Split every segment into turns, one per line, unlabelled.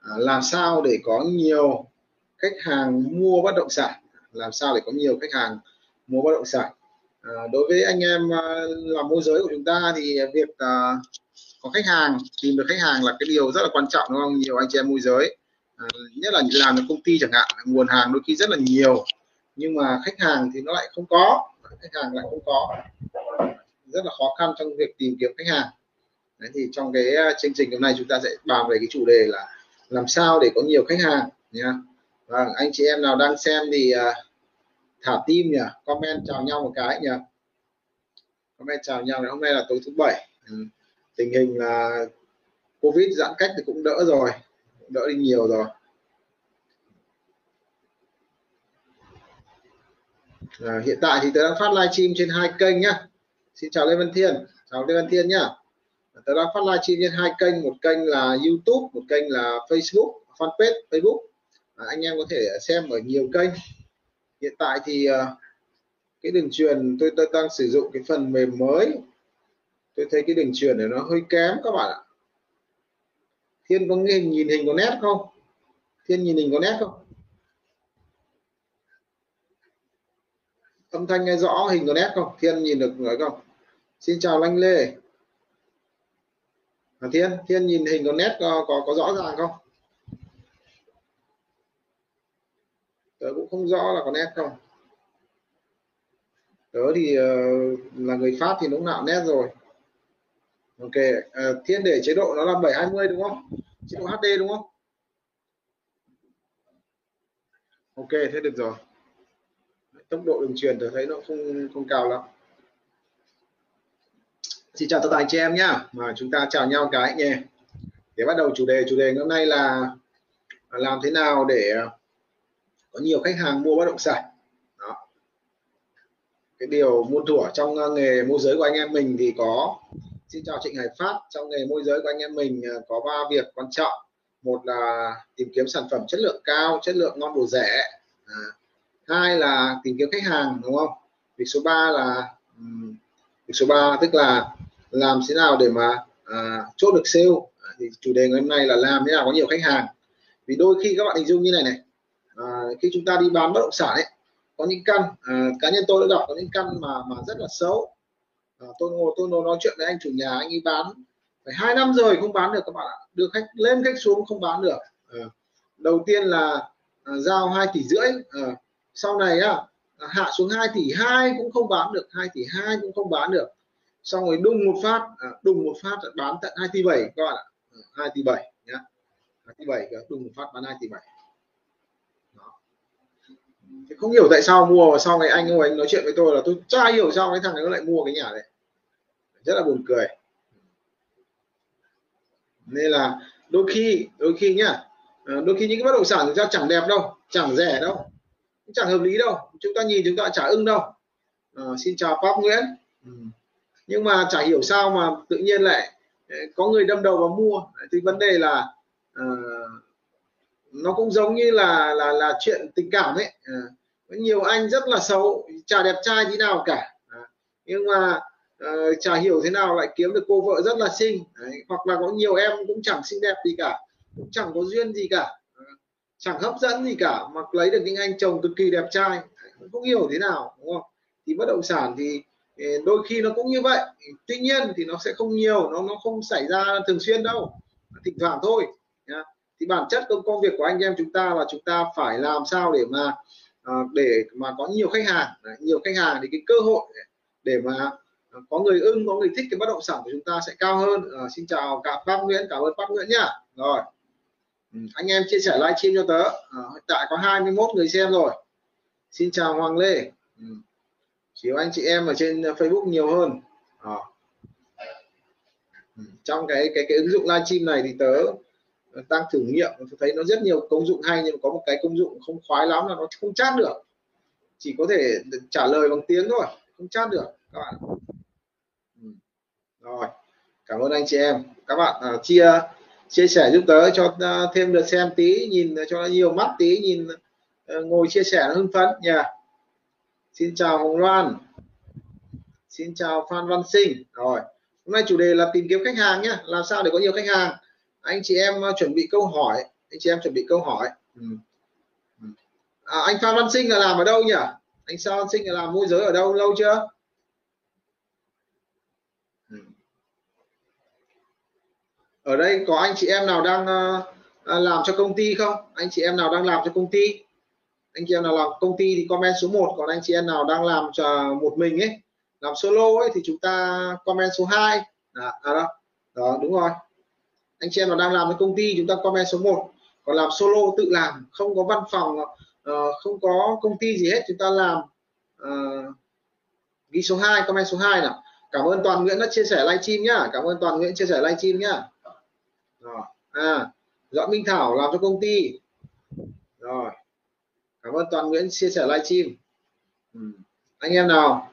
à, làm sao để có nhiều khách hàng mua bất động sản? Làm sao để có nhiều khách hàng mua bất động sản? À, đối với anh em à, làm môi giới của chúng ta thì việc à, có khách hàng tìm được khách hàng là cái điều rất là quan trọng đúng không? Nhiều anh chị em môi giới à, nhất là làm được công ty chẳng hạn nguồn hàng đôi khi rất là nhiều nhưng mà khách hàng thì nó lại không có khách hàng lại không có. Rất là khó khăn trong việc tìm kiếm khách hàng. Đấy, thì trong cái à, chương trình hôm nay chúng ta sẽ bàn về cái chủ đề là làm sao để có nhiều khách hàng nha và vâng, anh chị em nào đang xem thì uh, thả tim nhỉ? Comment chào nhau một cái nhỉ? Comment chào nhau hôm nay là tối thứ bảy. Ừ. tình hình là covid giãn cách thì cũng đỡ rồi đỡ đi nhiều rồi. À, hiện tại thì tôi đang phát livestream trên hai kênh nhá. Xin chào lê văn thiên. Chào lê văn thiên nhá tôi đang phát livestream trên hai kênh một kênh là youtube một kênh là facebook fanpage facebook. À, anh em có thể xem ở nhiều kênh. Hiện tại thì à, cái đường truyền tôi, tôi đang sử dụng cái phần mềm mới. Tôi thấy cái đường truyền này nó hơi kém các bạn ạ. Thiên có nghe nhìn hình có nét không? Thiên nhìn hình có nét không? Âm thanh nghe rõ hình có nét không? Thiên nhìn được nói không? Xin chào anh lê à, thiên thiên nhìn hình có nét có có, có rõ ràng không? Tớ cũng không rõ là có nét không. Tớ thì uh, là người pháp thì lúc nào nét rồi. Ok uh, thiên để chế độ nó là 720 đúng không? Chế độ HD đúng không? Ok thế được rồi. Tốc độ đường truyền tôi thấy nó không không cao lắm xin chào tất cả anh chị em nhá. Mà chúng ta chào nhau cái nhé. Để bắt đầu chủ đề chủ đề hôm nay là làm thế nào để có nhiều khách hàng mua bất động sản. Đó. Cái điều muôn thuở trong nghề môi giới của anh em mình thì có xin chào Trịnh Hải Phát trong nghề môi giới của anh em mình à, có ba việc quan trọng. Một là tìm kiếm sản phẩm chất lượng cao chất lượng ngon bổ rẻ. À, hai là tìm kiếm khách hàng đúng không? Việc số 3 là việc số 3 tức là làm thế nào để mà à, chốt được sale? À, thì chủ đề ngày hôm nay là làm thế nào có nhiều khách hàng. Vì đôi khi các bạn hình dung như này này à, khi chúng ta đi bán bất động sản ấy có những căn à, cá nhân tôi đã gặp có những căn mà mà rất là xấu. À, tôi ngồi tôi ngồi nói chuyện với anh chủ nhà anh ấy bán phải hai năm rồi không bán được các bạn ạ. Đưa khách lên khách xuống không bán được. À, đầu tiên là à, giao hai tỷ rưỡi. À, sau này á hạ xuống 2 tỷ hai cũng không bán được 2 tỷ hai cũng không bán được xong rồi đùng một phát à, đùng một phát bán tận 2 tỷ 7 các bạn ạ. Ừ, 2 tỷ 7 nhá. 2 tỷ 7 đùng một phát bán 2 tỷ 7 Thì không hiểu tại sao mua và sau này anh ông anh nói chuyện với tôi là tôi chả hiểu sao cái thằng này nó lại mua cái nhà này rất là buồn cười. Nên là đôi khi đôi khi nhá ờ, đôi khi những cái bất động sản chúng ta chẳng đẹp đâu chẳng rẻ đâu chẳng hợp lý đâu. Chúng ta nhìn chúng ta chả ưng đâu. À, xin chào Pháp Nguyễn nhưng mà chả hiểu sao mà tự nhiên lại ờ, có người đâm đầu vào mua. Thì vấn đề là uh, nó cũng giống như là là là chuyện tình cảm ấy. Uh, nhiều anh rất là xấu chả đẹp trai tí nào cả. Uh, nhưng mà uh, chả hiểu thế nào lại kiếm được cô vợ rất là xinh. Đấy, hoặc là có nhiều em cũng chẳng xinh đẹp gì cả cũng chẳng có duyên gì cả. Chẳng hấp dẫn gì cả mà lấy được những anh chồng cực kỳ đẹp trai. Không hiểu thế nào đúng không? Thì bất động sản thì đôi khi nó cũng như vậy. Tuy nhiên thì nó sẽ không nhiều nó nó không xảy ra thường xuyên đâu. Thỉnh thoảng thôi nhá. thì bản chất công công việc của anh em chúng ta là chúng ta phải làm sao để mà à, để mà có nhiều khách hàng. Nhiều khách hàng thì cái cơ hội để mà à, có người ưng có người thích cái bất động sản của chúng ta sẽ cao hơn. À, xin chào cả bác Nguyễn cảm ơn bác Nguyễn nhá. Rồi. Ừ, anh em chia sẻ livestream cho tớ. À, hiện tại có 21 người xem rồi. Xin chào Hoàng Lê. Ừ chiếu anh chị em ở trên Facebook nhiều hơn. À. trong cái cái cái ứng dụng livestream này thì tớ đang thử nghiệm tôi thấy nó rất nhiều công dụng hay nhưng có một cái công dụng không khoái lắm là nó không chat được. Chỉ có thể trả lời bằng tiếng thôi không chat được các bạn. Ừ. Rồi cảm ơn anh chị em. Các bạn à, chia chia sẻ giúp tớ cho uh, thêm được xem tí nhìn cho nó nhiều mắt tí nhìn uh, ngồi chia sẻ hưng phấn nha. yeah xin chào hồng loan. Xin chào phan văn sinh. Rồi hôm nay chủ đề là tìm kiếm khách hàng nhé làm sao để có nhiều khách hàng? Anh chị em ờ, chuẩn bị câu hỏi. Anh chị em chuẩn bị câu hỏi. Ừ. ừ. À, anh Phan Văn Sinh là làm ở đâu nhỉ? Anh Phan Văn Sinh là làm môi giới ở đâu? Lâu chưa? Ừ. Ở đây có anh chị em nào đang ờ, ờ, làm cho công ty không? Anh chị em nào đang làm cho công ty? Anh chị em nào làm công ty thì comment số 1 còn anh chị em nào đang làm cho một mình ấy làm solo ấy thì chúng ta comment số 2 à, à đó. đó đúng rồi. Anh chị em nào đang làm với công ty chúng ta comment số 1 còn làm solo tự làm không có văn phòng uh, không có công ty gì hết chúng ta làm uh, ghi số 2 comment số 2 nào. Cảm ơn toàn nguyễn đã chia sẻ livestream nhá. Cảm ơn toàn nguyễn chia sẻ livestream nhá. Rồi à doãn minh thảo làm cho công ty. Rồi cảm ơn toàn nguyễn chia sẻ livestream. Ừ. anh em nào?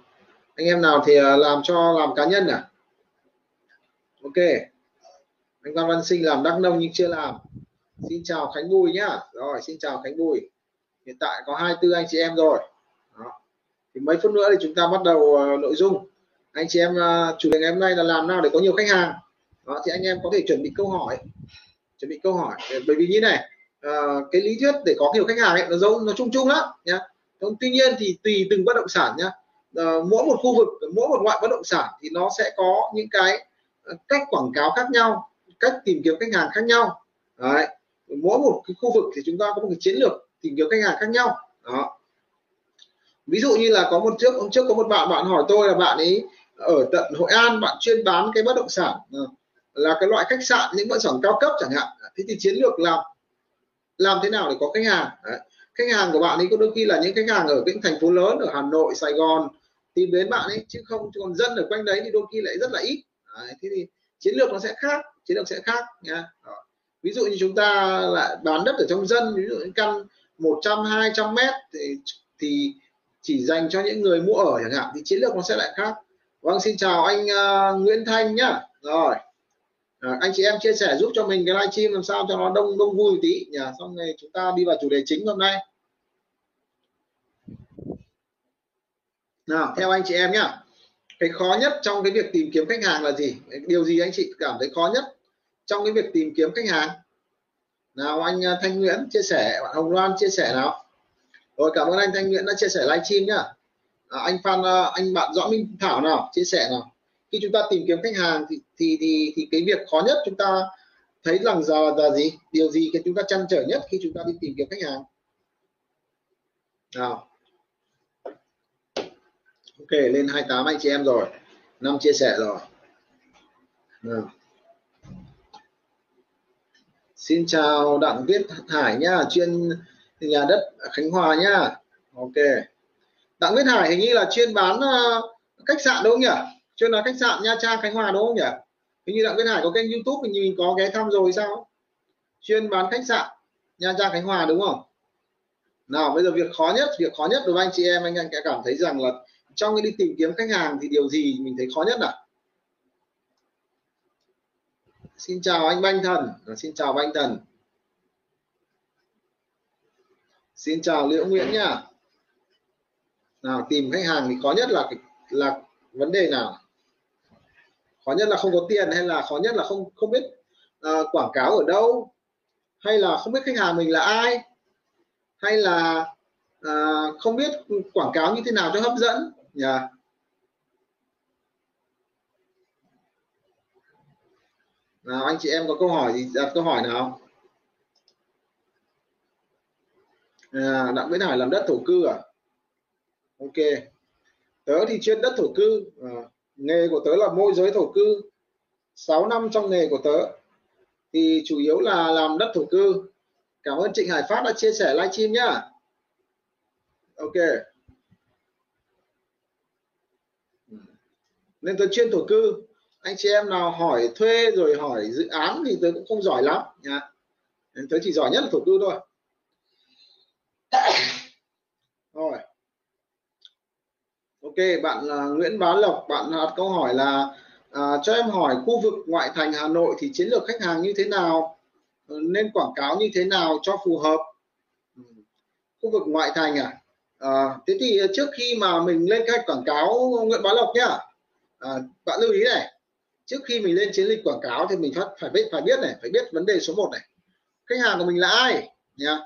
Anh em nào thì à, làm cho làm cá nhân à? Ok. Anh Văn Văn Sinh làm đắk nông nhưng chưa làm. Xin chào Khánh Bùi nhá. Rồi xin chào Khánh Bùi. Hiện tại có 24 anh chị em rồi. Đó. thì mấy phút nữa thì chúng ta bắt đầu uh, nội dung. Anh chị em uh, chủ đề ngày hôm nay là làm nào để có nhiều khách hàng. Đó thì anh em có thể chuẩn bị câu hỏi. Chuẩn bị câu hỏi. Bởi vì như này uh, cái lý thuyết để có nhiều khách hàng ấy nó giống nó chung chung lắm nhá. Tuy nhiên thì tùy từng bất động sản nhá. Uh, mỗi một khu vực mỗi một loại bất động sản thì nó sẽ có những cái ờ, cách quảng cáo khác nhau cách tìm kiếm khách hàng khác nhau. Đấy. mỗi một cái khu vực thì chúng ta có một cái chiến lược tìm kiếm khách hàng khác nhau. Đó. Ví dụ như là có một trước hôm trước có một bạn bạn hỏi tôi là bạn ấy ở tận Hội An bạn chuyên bán cái bất động sản là cái loại khách sạn những bất động sản cao cấp chẳng hạn. Thế thì chiến lược làm làm thế nào để có khách hàng? Đấy. khách hàng của bạn ấy có đôi khi là những khách hàng ở những thành phố lớn ở Hà Nội Sài Gòn tìm đến bạn ấy chứ không còn dân ở quanh đấy thì đôi khi lại rất là ít. Đấy, thế thì chiến lược nó sẽ khác chiến lược sẽ khác nha. Ví dụ như chúng ta lại bán đất ở trong dân ví dụ những căn 100 200 mét thì, thì chỉ dành cho những người mua ở chẳng hạn thì chiến lược nó sẽ lại khác. Vâng xin chào anh uh, Nguyễn Thanh nhá. Rồi à, anh chị em chia sẻ giúp cho mình cái livestream làm sao cho nó đông đông vui một tí. Nhỉ xong rồi chúng ta đi vào chủ đề chính hôm nay. Nào theo anh chị em nhá. Cái khó nhất trong cái việc tìm kiếm khách hàng là gì? Điều gì anh chị cảm thấy khó nhất trong cái việc tìm kiếm khách hàng? Nào anh ờ, Thanh Nguyễn chia sẻ bạn Hồng Loan chia sẻ nào. Rồi cảm ơn anh Thanh Nguyễn đã chia sẻ livestream nhá. À, anh Phan ờ, anh bạn Rõ Minh Thảo nào chia sẻ nào khi chúng ta tìm kiếm khách hàng thì thì thì, thì cái việc khó nhất chúng ta thấy rằng giờ là gì? Điều gì khiến chúng ta chăn trở nhất khi chúng ta đi tìm kiếm khách hàng? Nào. Ok lên 28 anh chị em rồi. Năm chia sẻ rồi. Nào. xin chào đặng viết hải nhá chuyên nhà đất khánh hòa nhá ok. Đặng viết hải hình như là chuyên bán uh, khách sạn đúng không nhỉ? Chuyên là khách sạn nha trang khánh hòa đúng không nhỉ? Hình như đặng Nguyên hải có kênh youtube mình, mình có ghé thăm rồi sao? Chuyên bán khách sạn nha trang khánh hòa đúng không? Nào bây giờ việc khó nhất việc khó nhất đối với anh chị em anh anh cảm thấy rằng là trong cái đi tìm kiếm khách hàng thì điều gì mình thấy khó nhất à xin chào anh banh thần. À, xin chào banh thần. Xin chào liễu nguyễn nha. nào tìm khách hàng thì khó nhất là là vấn đề nào? Khó nhất là không có tiền hay là khó nhất là không không biết uh, quảng cáo ở đâu? Hay là không biết khách hàng mình là ai? Hay là uh, không biết quảng cáo như thế nào cho hấp dẫn? Yeah. Nào anh chị em có câu hỏi gì đặt câu hỏi nào? À, đặng nguyễn hải làm đất thổ cư à? Ok. Tớ thì chuyên đất thổ cư à, nghề của tớ là môi giới thổ cư. 6 năm trong nghề của tớ. Thì chủ yếu là làm đất thổ cư. Cảm ơn Trịnh Hải Phát đã chia sẻ livestream nhá. Ok. Nên tôi chuyên thổ cư. Anh chị em nào hỏi thuê rồi hỏi dự án thì tôi cũng không giỏi lắm nha tôi chỉ giỏi nhất là thổ cư thôi. Rồi ok bạn uh, Nguyễn Bá Lộc bạn đặt câu hỏi là uh, cho em hỏi khu vực ngoại thành Hà Nội thì chiến lược khách hàng như thế nào? Uh, nên quảng cáo như thế nào cho phù hợp? Ừ, khu vực ngoại thành à? Uh, thế thì trước khi mà mình lên cách quảng cáo Nguyễn Bá Lộc nhá. Uh, bạn lưu ý này trước khi mình lên chiến dịch quảng cáo thì mình phải phải biết phải biết này phải biết vấn đề số 1 này. Khách hàng của mình là ai? Nhá.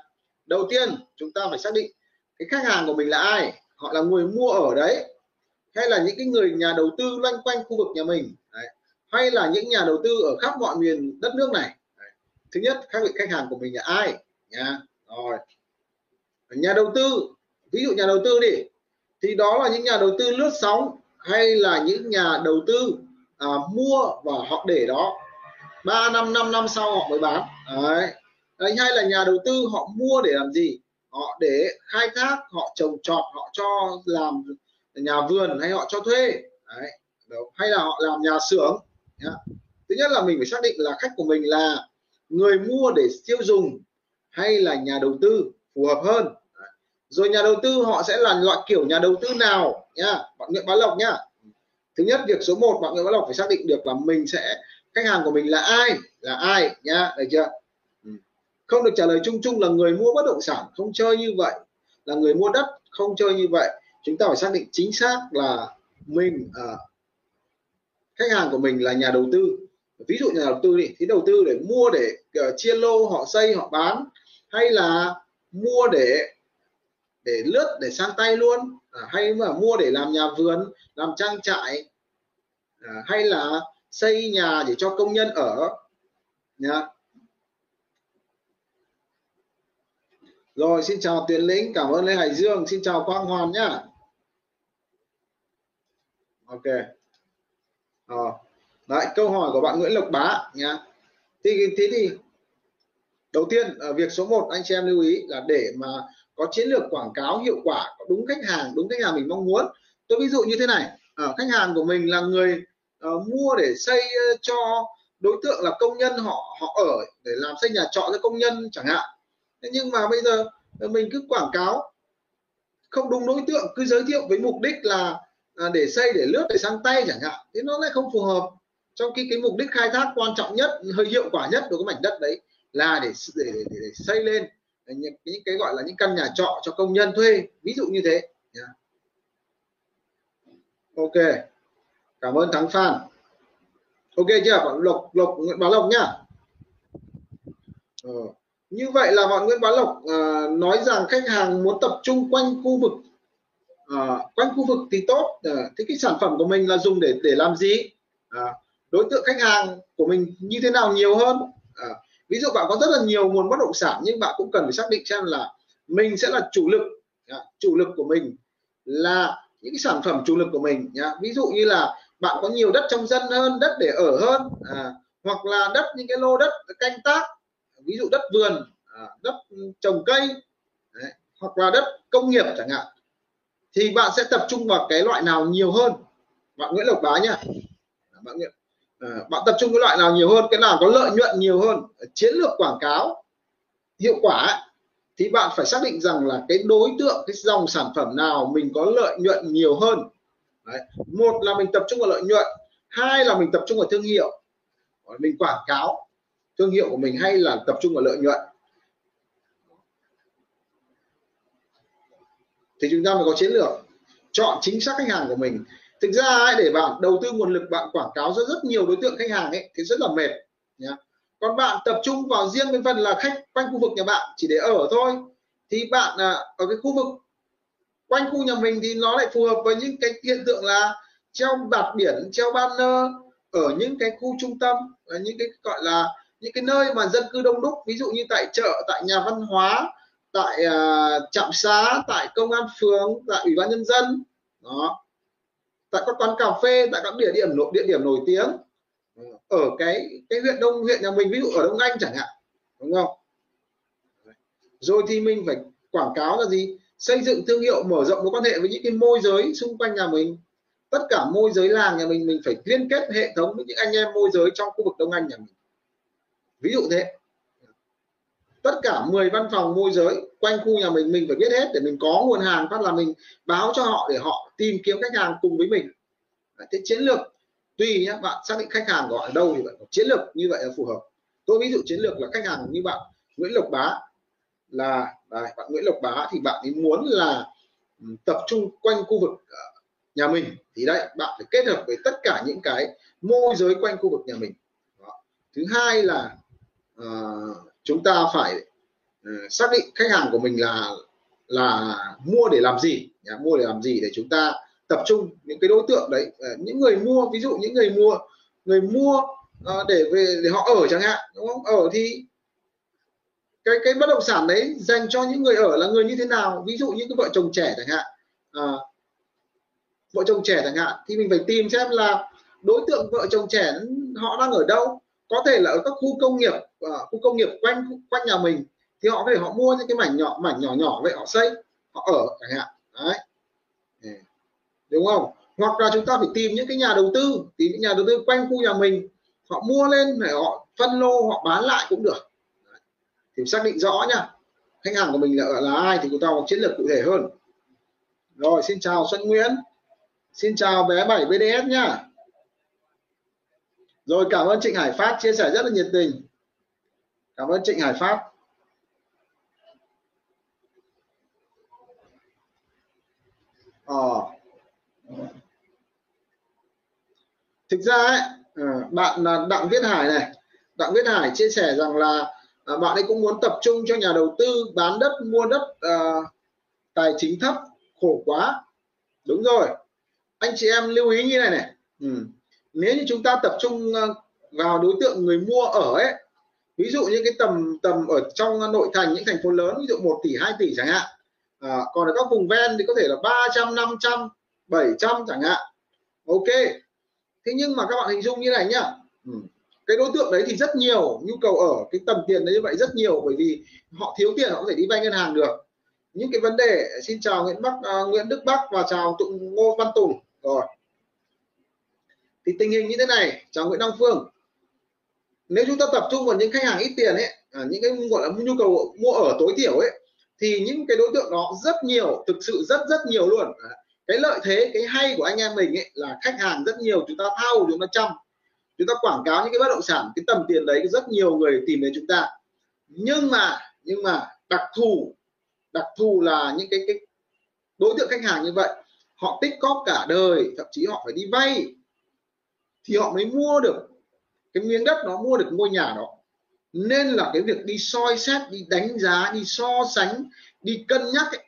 Đầu tiên chúng ta phải xác định cái khách hàng của mình là ai? Họ là người mua ở đấy hay là những cái người nhà đầu tư loanh quanh khu vực nhà mình. Đấy. hay là những nhà đầu tư ở khắp mọi miền đất nước này. Đấy. thứ nhất xác định khách hàng của mình là ai. Nha. Rồi. Nhà đầu tư ví dụ nhà đầu tư đi thì đó là những nhà đầu tư lướt sóng hay là những nhà đầu tư à, mua và họ để đó. 3 năm 5 năm sau họ mới bán. Đấy. đấy hay là nhà đầu tư họ mua để làm gì? Họ để khai thác họ trồng trọt họ cho làm nhà vườn hay họ cho thuê. Đấy. hay là họ làm nhà xưởng thứ nhất là mình phải xác định là khách của mình là người mua để tiêu dùng hay là nhà đầu tư, phù hợp hơn. Rồi nhà đầu tư họ sẽ là loại kiểu nhà đầu tư nào, nhá. Bạn Nguyễn Bá Lộc nhá. Thứ nhất, việc số 1 bạn Nguyễn Bá Lộc phải xác định được là mình sẽ, khách hàng của mình là ai là ai, nhá. Được chưa? Ừ. Không được trả lời chung chung là người mua bất động sản không chơi như vậy, là người mua đất không chơi như vậy chúng ta phải xác định chính xác là mình à, khách hàng của mình là nhà đầu tư. Ví dụ nhà đầu tư đi thì đầu tư để mua để uh, chia lô họ xây họ bán hay là mua để để lướt để sang tay luôn à, hay mà mua để làm nhà vườn làm trang trại à, hay là xây nhà để cho công nhân ở nhá. Rồi xin chào tiến Lĩnh cảm ơn Lê Hải Dương xin chào Quang Hoàn nhá ok. À, đấy câu hỏi của bạn Nguyễn Lộc Bá nhá. Thì thế thì đầu tiên ở việc số 1 anh chị em lưu ý là để mà có chiến lược quảng cáo hiệu quả có đúng khách hàng đúng khách hàng mình mong muốn. Tôi ví dụ như thế này à, khách hàng của mình là người uh, mua để xây uh, cho đối tượng là công nhân họ họ ở để làm xây nhà trọ cho công nhân chẳng hạn. Thế nhưng mà bây giờ mình cứ quảng cáo không đúng đối tượng cứ giới thiệu với mục đích là à, để xây để lướt để sang tay chẳng hạn thế nó lại không phù hợp. Trong khi cái mục đích khai thác quan trọng nhất hơi hiệu quả nhất của cái mảnh đất đấy là để để, để, để xây lên những, những cái gọi là những căn nhà trọ cho công nhân thuê ví dụ như thế. Yeah. ok. Cảm ơn thắng phan. Ok chưa? Bạn lộc lộc nguyễn bá lộc nhá ờ. như vậy là bạn nguyễn bá lộc à, nói rằng khách hàng muốn tập trung quanh khu vực à, quanh khu vực thì tốt. À, thế cái sản phẩm của mình là dùng để để làm gì? À, đối tượng khách hàng của mình như thế nào nhiều hơn? À, ví dụ bạn có rất là nhiều nguồn bất động sản nhưng bạn cũng cần phải xác định xem là mình sẽ là chủ lực à, chủ lực của mình là những cái sản phẩm chủ lực của mình nhá. Ví dụ như là bạn có nhiều đất trong dân hơn đất để ở hơn à, hoặc là đất những cái lô đất canh tác ví dụ đất vườn à, đất trồng cây đấy, hoặc là đất công nghiệp chẳng hạn thì bạn sẽ tập trung vào cái loại nào nhiều hơn? Bạn Nguyễn Lộc Bá nhá. À, bạn Nguyễn à, bạn tập trung cái loại nào nhiều hơn cái nào có lợi nhuận nhiều hơn à, chiến lược quảng cáo hiệu quả thì bạn phải xác định rằng là cái đối tượng cái dòng sản phẩm nào mình có lợi nhuận nhiều hơn. Đấy. một là mình tập trung vào lợi nhuận hai là mình tập trung vào thương hiệu. Mình quảng cáo thương hiệu của mình hay là tập trung vào lợi nhuận. Thì chúng ta mới có chiến lược chọn chính xác khách hàng của mình. Thực ra ấy, để bạn đầu tư nguồn lực bạn quảng cáo cho rất nhiều đối tượng khách hàng ấy thì rất là mệt nhá. Còn bạn tập trung vào riêng cái phần là khách quanh khu vực nhà bạn chỉ để ở thôi thì bạn à, ở cái khu vực quanh khu nhà mình thì nó lại phù hợp với những cái hiện tượng là treo bạt biển treo banner ở những cái khu trung tâm những cái gọi là những cái nơi mà dân cư đông đúc. Ví dụ như tại chợ tại nhà văn hóa tại uh, trạm xá tại công an phường tại ủy ban nhân dân. Đó. Tại các quán cà phê tại các địa điểm địa điểm nổi tiếng. Ờ, ở cái cái huyện đông huyện nhà mình ví dụ ở đông anh chẳng hạn đúng không? Rồi thì mình phải quảng cáo là gì? Xây dựng thương hiệu mở rộng mối quan hệ với những cái môi giới xung quanh nhà mình. Tất cả môi giới làng nhà mình mình phải liên kết hệ thống với những anh em môi giới trong khu vực đông anh nhà mình. Ví dụ thế tất cả 10 văn phòng môi giới quanh khu nhà mình mình phải biết hết để mình có nguồn hàng. Phát là mình báo cho họ để họ tìm kiếm khách hàng cùng với mình. Thế chiến lược tùy nhé bạn xác định khách hàng gọi ở đâu thì bạn có chiến lược như vậy là phù hợp. Tôi ví dụ chiến lược là khách hàng như bạn Nguyễn Lộc Bá là đây, bạn Nguyễn Lộc Bá thì bạn ấy muốn là ừ, tập trung quanh khu vực ờ, nhà mình. Thì đấy bạn phải kết hợp với tất cả những cái môi giới quanh khu vực nhà mình. Đó. thứ hai là uh, chúng ta phải uh, xác định khách hàng của mình là là mua để làm gì nhá, mua để làm gì để chúng ta tập trung những cái đối tượng đấy. Uh, những người mua ví dụ những người mua người mua uh, để về để họ ở chẳng hạn đúng không? Ở thì cái cái bất động sản đấy dành cho những người ở là người như thế nào? Ví dụ những cái vợ chồng trẻ chẳng hạn à, vợ chồng trẻ chẳng hạn thì mình phải tìm xem là đối tượng vợ chồng trẻ họ đang ở đâu có thể là ở các khu công nghiệp uh, khu công nghiệp quanh quanh nhà mình thì họ có thể họ mua những cái mảnh nhỏ mảnh nhỏ nhỏ vậy họ xây họ ở chẳng hạn. Đấy. Đúng không? Hoặc là chúng ta phải tìm những cái nhà đầu tư tìm những nhà đầu tư quanh khu nhà mình họ mua lên để họ phân lô họ bán lại cũng được. Thì xác định rõ nhá khách hàng của mình là là ai thì chúng ta có chiến lược cụ thể hơn. Rồi xin chào Xuân Nguyễn. Xin chào bé 7 BDS nhá rồi cảm ơn Trịnh Hải Phát chia sẻ rất là nhiệt tình. Cảm ơn Trịnh Hải Phát. Ờ. thực ra ấy, ờ, bạn ờ, Đặng Viết Hải này Đặng Viết Hải chia sẻ rằng là ờ, bạn ấy cũng muốn tập trung cho nhà đầu tư bán đất mua đất à, tài chính thấp khổ quá. Đúng rồi. Anh chị em lưu ý như này này. Ừ nếu như chúng ta tập trung ờ, vào đối tượng người mua ở ấy ví dụ như cái tầm tầm ở trong nội thành những thành phố lớn ví dụ 1 tỷ 2 tỷ chẳng hạn à, còn ở các vùng ven thì có thể là 300 500 700 chẳng hạn. Ok. Thế nhưng mà các bạn hình dung như này nhá. Ừ. Cái đối tượng đấy thì rất nhiều nhu cầu ở cái tầm tiền đấy như vậy rất nhiều bởi vì họ thiếu tiền họ có thể đi vay ngân hàng được. Những cái vấn đề xin chào Nguyễn Bắc uh, Nguyễn Đức Bắc và chào Tụng Ngô Văn Tùng. Rồi thì tình hình như thế này chào Nguyễn Đăng Phương nếu chúng ta tập trung vào những khách hàng ít tiền ấy à, những cái gọi là nhu cầu mua ở tối thiểu ấy thì những cái đối tượng đó rất nhiều thực sự rất rất nhiều luôn. À, cái lợi thế cái hay của anh em mình ấy là khách hàng rất nhiều chúng ta thao chúng ta chăm chúng ta quảng cáo những cái bất động sản cái tầm tiền đấy rất nhiều người tìm đến chúng ta. Nhưng mà nhưng mà đặc thù đặc thù là những cái cái đối tượng khách hàng như vậy họ tích cóp cả đời thậm chí họ phải đi vay thì họ mới mua được. Cái miếng đất nó mua được ngôi nhà đó. Nên là cái việc đi soi xét đi đánh giá đi so sánh đi cân nhắc ấy,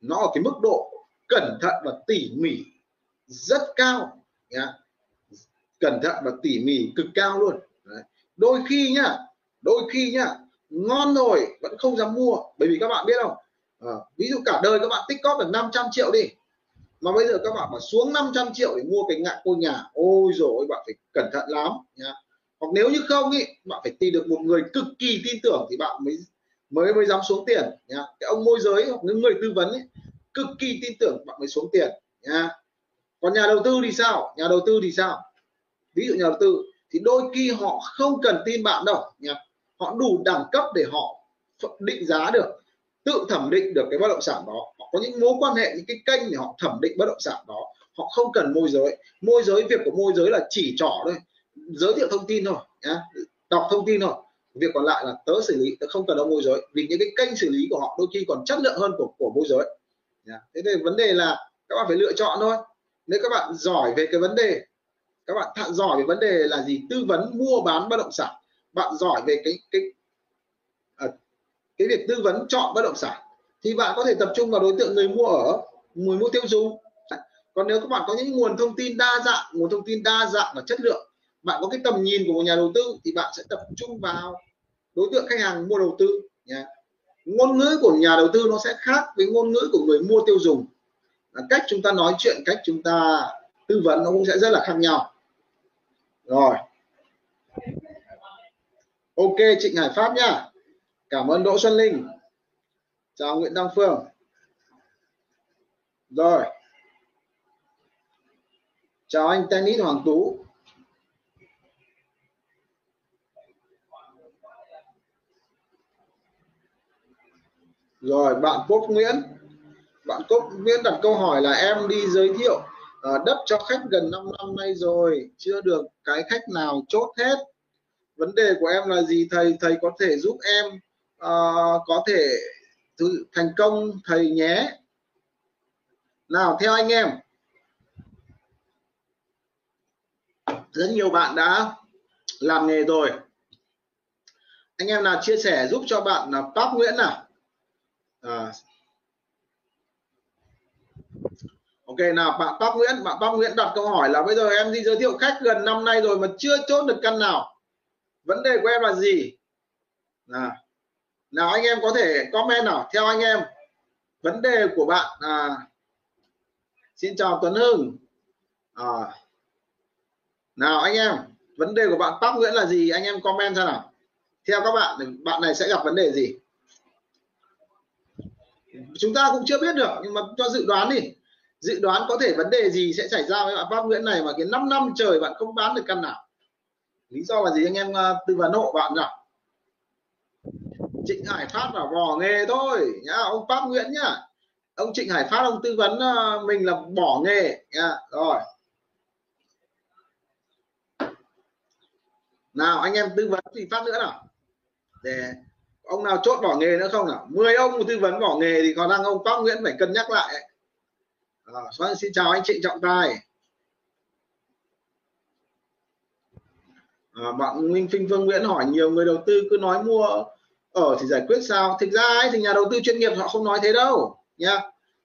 nó ở cái mức độ cẩn thận và tỉ mỉ rất cao nhá. Cẩn thận và tỉ mỉ cực cao luôn. Đấy. đôi khi nhá đôi khi nhá ngon rồi vẫn không dám mua. Bởi vì các bạn biết không? À, ví dụ cả đời các bạn tích cóp được 500 triệu đi mà bây giờ các bạn mà xuống 500 triệu để mua cái ngạn ngôi nhà ôi rồi bạn phải cẩn thận lắm nha. hoặc nếu như không ý bạn phải tìm được một người cực kỳ tin tưởng thì bạn mới mới mới dám xuống tiền nha. cái ông môi giới hoặc những người tư vấn ý, cực kỳ tin tưởng bạn mới xuống tiền nha. còn nhà đầu tư thì sao nhà đầu tư thì sao ví dụ nhà đầu tư thì đôi khi họ không cần tin bạn đâu nha họ đủ đẳng cấp để họ định giá được tự thẩm định được cái bất động sản đó. Họ có những mối quan hệ, những cái kênh để họ thẩm định bất động sản đó. Họ không cần môi giới. Môi giới, việc của môi giới là chỉ trỏ thôi. Giới thiệu thông tin thôi, nhá. Đọc thông tin thôi. Việc còn lại là tớ xử lý, tớ không cần đâu môi giới. Vì những cái kênh xử lý của họ đôi khi còn chất lượng hơn của của môi giới thế nên vấn đề là các bạn phải lựa chọn thôi. Nếu các bạn giỏi về cái vấn đề, các bạn thạ giỏi về vấn đề là gì? Tư vấn mua bán bất động sản. Bạn giỏi về cái cái cái việc tư vấn chọn bất động sản, thì bạn có thể tập trung vào đối tượng người mua ở, người mua tiêu dùng. Còn nếu các bạn có những nguồn thông tin đa dạng, nguồn thông tin đa dạng và chất lượng, bạn có cái tầm nhìn của một nhà đầu tư thì bạn sẽ tập trung vào đối tượng khách hàng mua đầu tư, nhé. Ngôn ngữ của nhà đầu tư nó sẽ khác với ngôn ngữ của người mua tiêu dùng. Cách chúng ta nói chuyện, cách chúng ta tư vấn nó cũng sẽ rất là khác nhau. Rồi. Ok, Trịnh Hải Pháp nhá cảm ơn Đỗ Xuân Linh. Chào Nguyễn Đăng Phương. Rồi. Chào anh tennis Hoàng Tú. Rồi, bạn Quốc Nguyễn. Bạn Quốc Nguyễn đặt câu hỏi là em đi giới thiệu ờ, đất cho khách gần 5 năm nay rồi, chưa được cái khách nào chốt hết. Vấn đề của em là gì? Thầy thầy có thể giúp em uh, có thể thành công thầy nhé. Nào theo anh em. Rất nhiều bạn đã làm nghề rồi. Anh em nào chia sẻ giúp cho bạn là Pháp Nguyễn nào? À. Ok nào bạn Pháp Nguyễn bạn Pháp Nguyễn đặt câu hỏi là bây giờ em đi giới thiệu khách gần năm nay rồi mà chưa chốt được căn nào. Vấn đề của em là gì? Nào nào anh em có thể comment nào. Theo anh em vấn đề của bạn à, xin chào Tuấn Hưng. À, nào anh em vấn đề của bạn Pháp Nguyễn là gì? Anh em comment ra nào. Theo các bạn bạn này sẽ gặp vấn đề gì? Chúng ta cũng chưa biết được nhưng mà cho dự đoán đi. Dự đoán có thể vấn đề gì sẽ xảy ra với bạn Pháp Nguyễn này mà cái 5 năm trời bạn không bán được căn nào? Lý do là gì? Anh em à, tư vấn hộ bạn nào. Trịnh Hải Phát là vò nghề thôi. Nhá ông Pháp Nguyễn nhá. Ông Trịnh Hải Phát ông tư vấn ờ, mình là bỏ nghề. Nha rồi. Nào anh em tư vấn thì phát nữa nào. Để ông nào chốt bỏ nghề nữa không nào? 10 ông tư vấn bỏ nghề thì còn đang ông Pháp Nguyễn phải cân nhắc lại à, xin chào anh Trịnh trọng tài. À, bạn Minh Phinh Phương Nguyễn hỏi nhiều người đầu tư cứ nói mua ở thì giải quyết sao? Thực ra ấy, thì nhà đầu tư chuyên nghiệp họ không nói thế đâu nha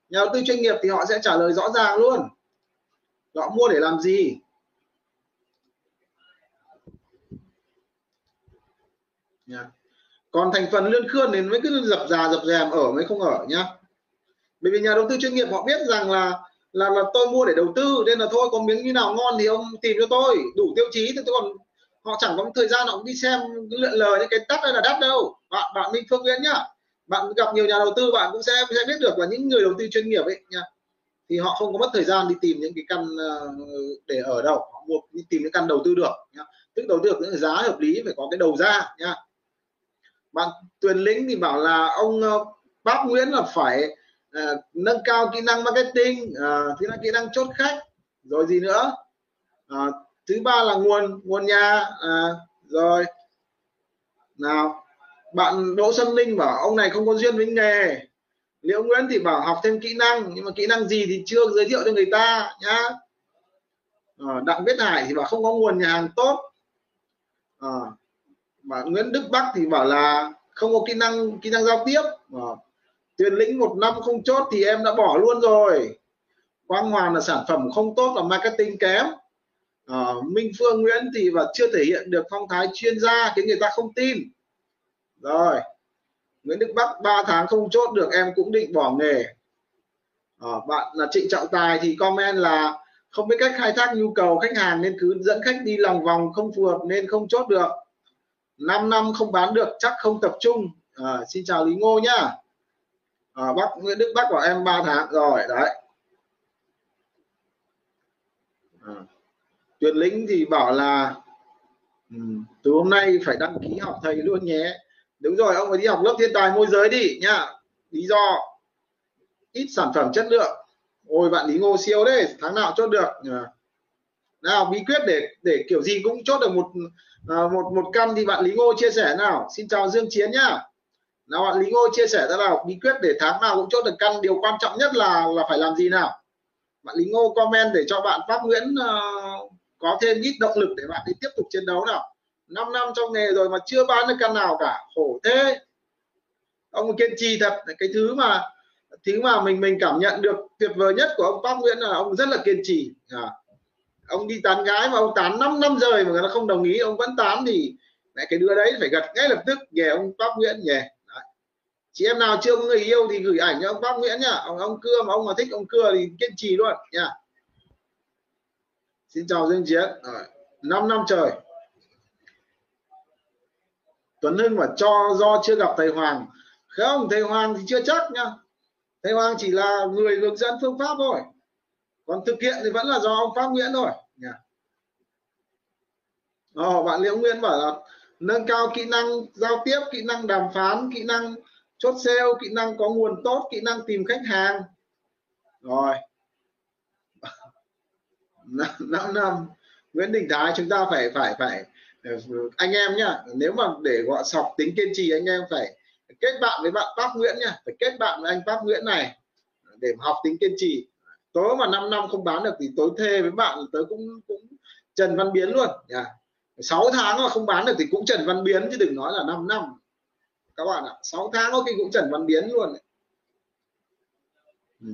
nhà đầu tư chuyên nghiệp thì họ sẽ trả lời rõ ràng luôn. Họ mua để làm gì? Nha còn thành phần lươn khươn thì mới cứ dập già dập dèm ở mới không ở nhá. Bởi vì nhà đầu tư chuyên nghiệp họ biết rằng là là là tôi mua để đầu tư nên là thôi có miếng như nào ngon thì ông tìm cho tôi. Đủ tiêu chí thì tôi còn họ chẳng có thời gian họ cũng đi xem lượn lờ những cái đắt hay là đắt đâu. Bạn bạn Minh Phương Nguyễn nhá. Bạn gặp nhiều nhà đầu tư bạn cũng sẽ sẽ biết được là những người đầu tư chuyên nghiệp ấy nha thì họ không có mất thời gian đi tìm những cái căn ờ, để ở đâu. Họ mua đi tìm những căn đầu tư được nhá. Tức đầu tư được những giá hợp lý phải có cái đầu ra nhá. Bạn Tuyền Lĩnh thì bảo là ông ờ, Bác Nguyễn là phải uh, nâng cao kỹ năng marketing uh, thứ là kỹ năng chốt khách rồi gì nữa. Uh, thứ ba là nguồn nguồn nhà. À, rồi. Nào bạn Đỗ Xuân Linh bảo ông này không có duyên với nghề. Liễu Nguyễn thì bảo học thêm kỹ năng nhưng mà kỹ năng gì thì chưa giới thiệu cho người ta nhá. À, Đặng Viết Hải thì bảo không có nguồn nhà hàng tốt. À, và Nguyễn Đức Bắc thì bảo là không có kỹ năng kỹ năng giao tiếp. Ờ, à, Tuyền Lĩnh một năm không chốt thì em đã bỏ luôn rồi. Quang Hoàng là sản phẩm không tốt là marketing kém uh, Minh Phương Nguyễn thì và chưa thể hiện được phong thái chuyên gia khiến người ta không tin. Rồi Nguyễn Đức Bắc 3 tháng không chốt được em cũng định bỏ nghề. À, bạn là Trịnh Trọng Tài thì comment là không biết cách khai thác nhu cầu khách hàng nên cứ dẫn khách đi lòng vòng không phù hợp nên không chốt được. 5 năm không bán được chắc không tập trung. À, xin chào Lý Ngô nhá. À, bác Nguyễn Đức Bắc của em 3 tháng. Rồi đấy. À. Tuyệt lĩnh thì bảo là ừ, từ hôm nay phải đăng ký học thầy luôn nhé. Đúng rồi ông phải đi học lớp thiên tài môi giới đi nhá. Lý do ít sản phẩm chất lượng. Ôi bạn Lý Ngô siêu đấy tháng nào chốt được? Nào bí quyết để để kiểu gì cũng chốt được một à, một một căn thì bạn Lý Ngô chia sẻ nào. Xin chào Dương Chiến nhá. Nào bạn Lý Ngô chia sẻ ra nào. Bí quyết để tháng nào cũng chốt được căn điều quan trọng nhất là là phải làm gì nào? Bạn Lý Ngô comment để cho bạn Pháp Nguyễn uh, có thêm ít động lực để bạn đi tiếp tục chiến đấu nào. 5 năm trong nghề rồi mà chưa bán được căn nào cả. Khổ thế. Ông kiên trì thật. Cái thứ mà thứ mà mình mình cảm nhận được tuyệt vời nhất của ông Park Nguyễn là ông rất là kiên trì. À, ông đi tán gái mà ông tán 5 năm rồi mà người ta không đồng ý ông vẫn tán thì mẹ cái đứa đấy phải gật ngay lập tức về ông Park Nguyễn nhỉ chị em nào chưa có người yêu thì gửi ảnh cho ông Park Nguyễn nhá. Ông ông cưa mà ông mà thích ông cưa thì kiên trì luôn nha xin chào Dương Chiến. Rồi 5 năm trời. Tuấn Hưng mà cho do chưa gặp thầy Hoàng. Không thầy Hoàng thì chưa chắc nha thầy Hoàng chỉ là người hướng dẫn phương pháp thôi. Còn thực hiện thì vẫn là do ông Pháp Nguyễn thôi. Nha. Ồ, bạn Liễu Nguyên bảo là nâng cao kỹ năng giao tiếp kỹ năng đàm phán kỹ năng chốt sale kỹ năng có nguồn tốt kỹ năng tìm khách hàng. Rồi. 5 năm Nguyễn Đình Thái, chúng ta phải phải phải ờ, anh em nhá, nếu mà để gọi sọc tính kiên trì, anh em phải kết bạn với bạn Pháp Nguyễn nhá, phải kết bạn với anh Pháp Nguyễn này, để học tính kiên trì tối mà 5 năm không bán được thì tối thê với bạn tới cũng cũng Trần Văn Biến luôn, nhá 6 tháng mà không bán được thì cũng trần văn biến chứ đừng nói là 5 năm các bạn ạ 6 tháng có khi cũng trần văn biến luôn. Ừ.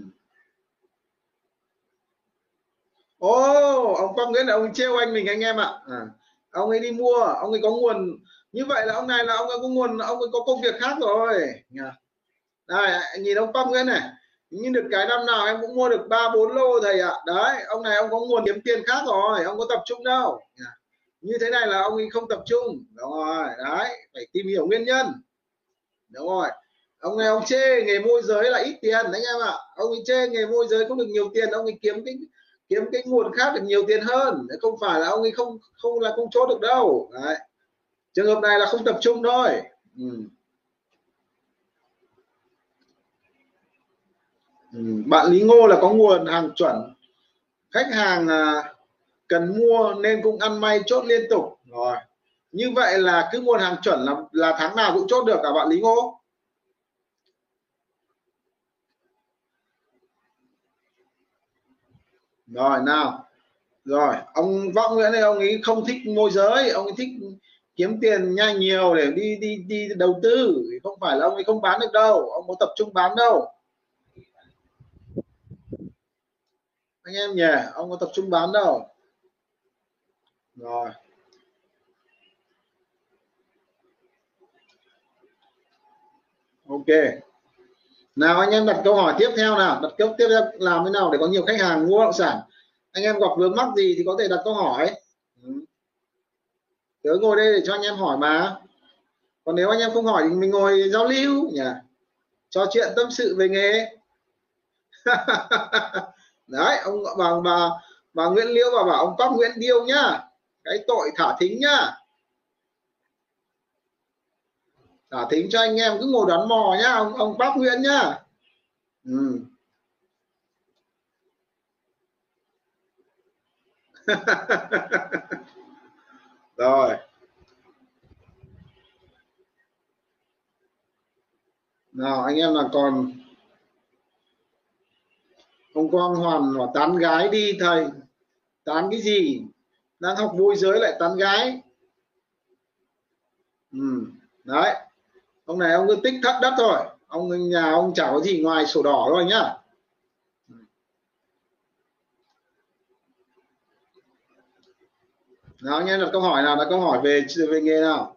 Ô, oh, ông Quang Nguyễn là ông trêu anh mình anh em ạ. À, ông ấy đi mua, ông ấy có nguồn như vậy là ông này là ông ấy có nguồn, ông ấy có công việc khác rồi. Đây, nhìn ông Quang Nguyễn này, nhưng được cái năm nào em cũng mua được ba bốn lô thầy ạ. Đấy, ông này ông có nguồn kiếm tiền khác rồi, ông có tập trung đâu. Như thế này là ông ấy không tập trung. Đúng rồi, đấy, phải tìm hiểu nguyên nhân. Đúng rồi ông này ông chê nghề môi giới là ít tiền anh em ạ ông ấy chê nghề môi giới không được nhiều tiền ông ấy kiếm cái kiếm cái nguồn khác được nhiều tiền hơn không phải là ông ấy không không là không chốt được đâu Đấy. trường hợp này là không tập trung thôi ừ. Ừ. bạn Lý Ngô là có nguồn hàng chuẩn khách hàng à, cần mua nên cũng ăn may chốt liên tục rồi như vậy là cứ nguồn hàng chuẩn là là tháng nào cũng chốt được cả bạn Lý Ngô rồi, nào. Rồi, ông võ nguyễn này ông ấy không thích môi giới, ông ấy thích kiếm tiền nhanh nhiều để đi đi đi đầu tư. Không phải là ông ấy không bán được đâu, ông có tập trung bán đâu. Anh em nhỉ, ông có tập trung bán đâu. Rồi. Ok nào, anh em đặt câu hỏi tiếp theo nào. Đặt câu tiếp theo làm thế nào để có nhiều khách hàng mua bất động sản? Anh em gặp vướng mắc gì thì có thể đặt câu hỏi. Ừ. Tớ ngồi đây để cho anh em hỏi mà. Còn nếu anh em không hỏi thì mình ngồi giao lưu nhỉ? Trò chuyện tâm sự về nghề. Đấy, ông bà bà bà Nguyễn Liễu và bảo ông Pháp Nguyễn Điêu nhá. Cái tội thả thính nhá thả thính cho anh em, cứ ngồi đoán mò nhá, ông ông bác Nguyễn nhá. Ừ. rồi. Nào, anh em là còn? Ông quang hoàn và tán gái đi, thầy. Tán cái gì? Đang học môi giới lại tán gái. Ừ. đấy ông này ông cứ tích thất đất thôi. Ông nhà ông chả có gì ngoài sổ đỏ thôi nhá. Nào anh em đặt câu hỏi nào đặt câu hỏi về về nghề nào?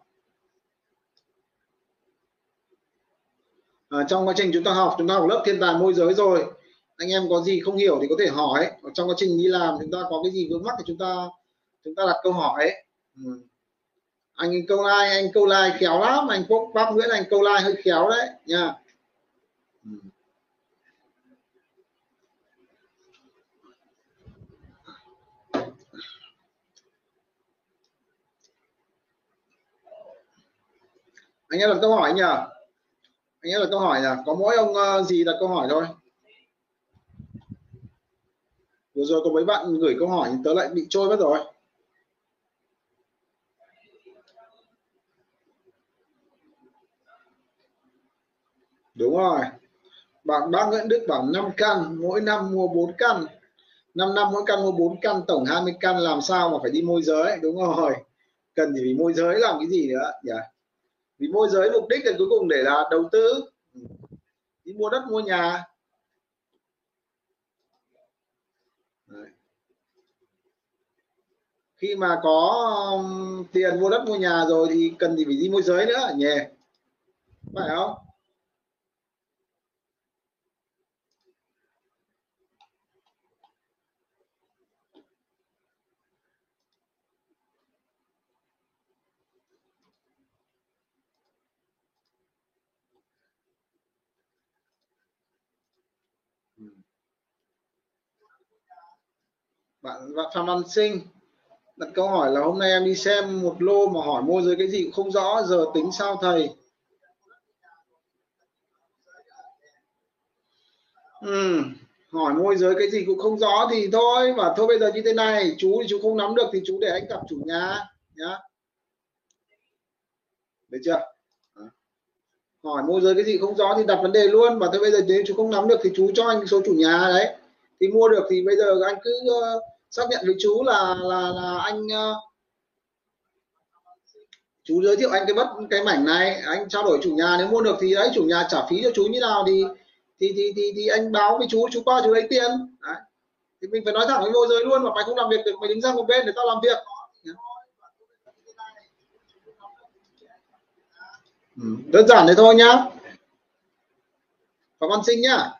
À, trong quá trình chúng ta học chúng ta học lớp thiên tài môi giới rồi. Anh em có gì không hiểu thì có thể hỏi. Trong quá trình đi làm chúng ta có cái gì vướng mắc thì chúng ta chúng ta đặt câu hỏi. Ừ anh câu like anh câu like khéo lắm. Anh quốc bác nguyễn, anh câu like hơi khéo đấy, nha. Anh em đặt câu hỏi nhỉ anh em đặt câu hỏi nhỉ có mỗi ông ờ, gì đặt câu hỏi thôi. Vừa rồi có mấy bạn gửi câu hỏi, tớ lại bị trôi mất rồi. Đúng rồi. Bạn bác Nguyễn Đức bảo 5 căn, mỗi năm mua 4 căn. 5 năm mỗi căn mua 4 căn, tổng 20 căn làm sao mà phải đi môi giới, đúng rồi. Cần gì môi giới làm cái gì nữa, nhỉ? Yeah. vì môi giới mục đích là cuối cùng để là đầu tư. Ừ. Đi mua đất, mua nhà. Đấy. khi mà có um, tiền mua đất, mua nhà rồi thì cần gì phải đi môi giới nữa, nhỉ? Yeah. phải không? Bạn Phạm Văn Sinh đặt câu hỏi là hôm nay em đi xem một lô mà hỏi môi giới cái gì cũng không rõ giờ tính sao thầy? Ừ, hỏi môi giới cái gì cũng không rõ thì thôi và thôi bây giờ như thế này chú thì chú không nắm được thì chú để anh gặp chủ nhà nhá. Được chưa? Hỏi môi giới cái gì không rõ thì đặt vấn đề luôn và thôi bây giờ nếu chú không nắm được thì chú cho anh số chủ nhà đấy. Thì mua được thì bây giờ anh cứ uh, xác nhận với chú là là là anh ờ, chú giới thiệu anh cái bất cái mảnh này anh trao đổi chủ nhà nếu mua được thì đấy chủ nhà trả phí cho chú như nào thì thì thì thì, thì anh báo với chú chú qua chú lấy tiền đấy. thì mình phải nói thẳng với môi giới luôn mà mày không làm việc được mày đứng ra một bên để tao làm việc ừ. đơn giản thế thôi nhá cảm ơn Sinh nhá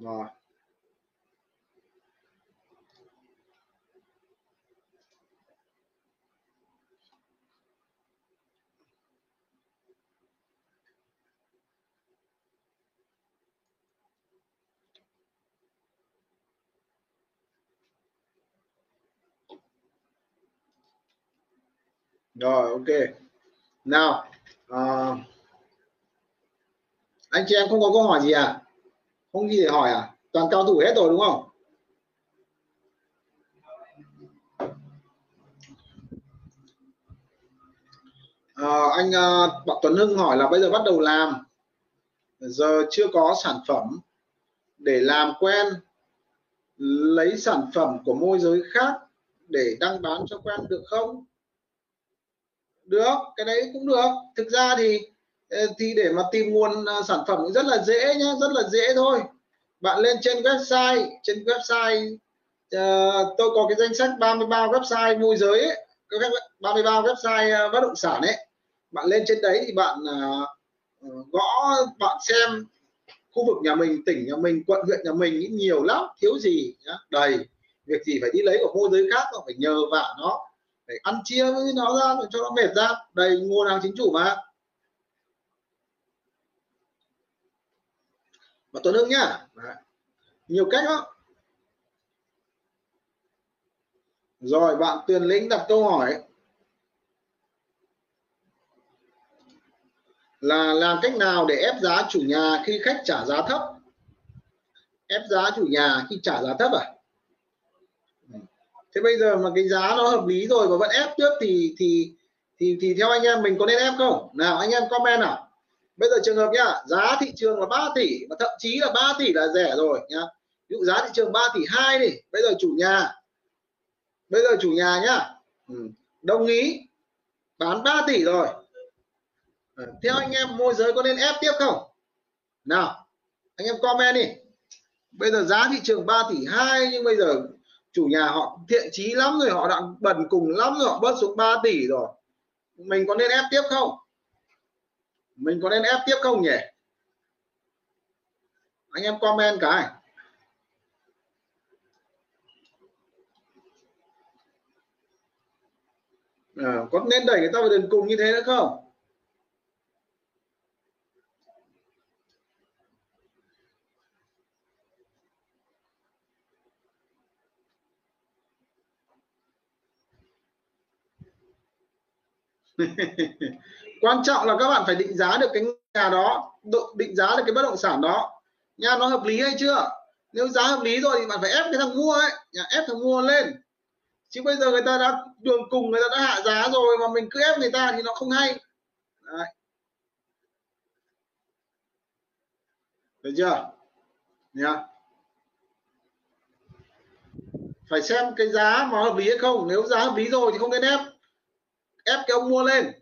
rồi. Rồi ok. Nào à, anh chị em không có câu hỏi gì à? Không gì để hỏi à? Toàn cao thủ hết rồi đúng không? À, anh bạn Bảo Tuấn Hưng hỏi là bây giờ bắt đầu làm. Giờ chưa có sản phẩm để làm quen lấy sản phẩm của môi giới khác để đăng bán cho quen được không? Được cái đấy cũng được. Thực ra thì thì để mà tìm nguồn à, sản phẩm rất là dễ nhá rất là dễ thôi. Bạn lên trên website trên website uh, tôi có cái danh sách 33 website môi giới ấy, 33 website à, bất động sản ấy. Bạn lên trên đấy thì bạn uh, gõ bạn xem khu vực nhà mình tỉnh nhà mình quận huyện nhà mình nhiều lắm thiếu gì nhá. Đầy việc gì phải đi lấy của môi giới khác mà phải nhờ vả nó phải ăn chia với nó ra để cho nó mệt ra. Đầy nguồn hàng chính chủ mà. Và tuấn hưng nhá. Nhiều cách đó rồi, bạn tuyền lĩnh đặt câu hỏi. Là làm cách nào để ép giá chủ nhà khi khách trả giá thấp? Ép giá chủ nhà khi trả giá thấp à? Thế bây giờ mà cái giá nó hợp lý rồi mà vẫn ép trước thì thì thì thì theo anh em mình có nên ép không? Nào, anh em comment nào bây giờ trường hợp nhá, giá thị trường là 3 tỷ, mà thậm chí là 3 tỷ là rẻ rồi nhá. Ví dụ giá thị trường 3 tỷ 2 đi, bây giờ chủ nhà, bây giờ chủ nhà nhá. Ừ, đồng ý, bán 3 tỷ rồi. Ừ, theo anh em, môi giới có nên ép tiếp không? Nào, anh em comment đi. Bây giờ giá thị trường 3 tỷ 2 nhưng bây giờ chủ nhà họ thiện chí lắm rồi, họ đang bần cùng lắm rồi, họ bớt xuống 3 tỷ rồi. Mình có nên ép tiếp không? Mình có nên ép tiếp không nhỉ? Anh em comment cái. À, có nên đẩy người ta vào đường cùng như thế nữa không? quan trọng là các bạn phải định giá được cái nhà đó định giá được cái bất động sản đó. Nhà nó hợp lý hay chưa? Nếu giá hợp lý rồi thì bạn phải ép cái thằng mua ấy. Nhà, ép thằng mua lên. Chứ bây giờ người ta đã, đường cùng người ta đã hạ giá rồi mà mình cứ ép người ta thì nó không hay. Đấy. được chưa? Nha phải xem cái giá mà hợp lý hay không. Nếu giá hợp lý rồi thì không nên ép. Ép cái ông mua lên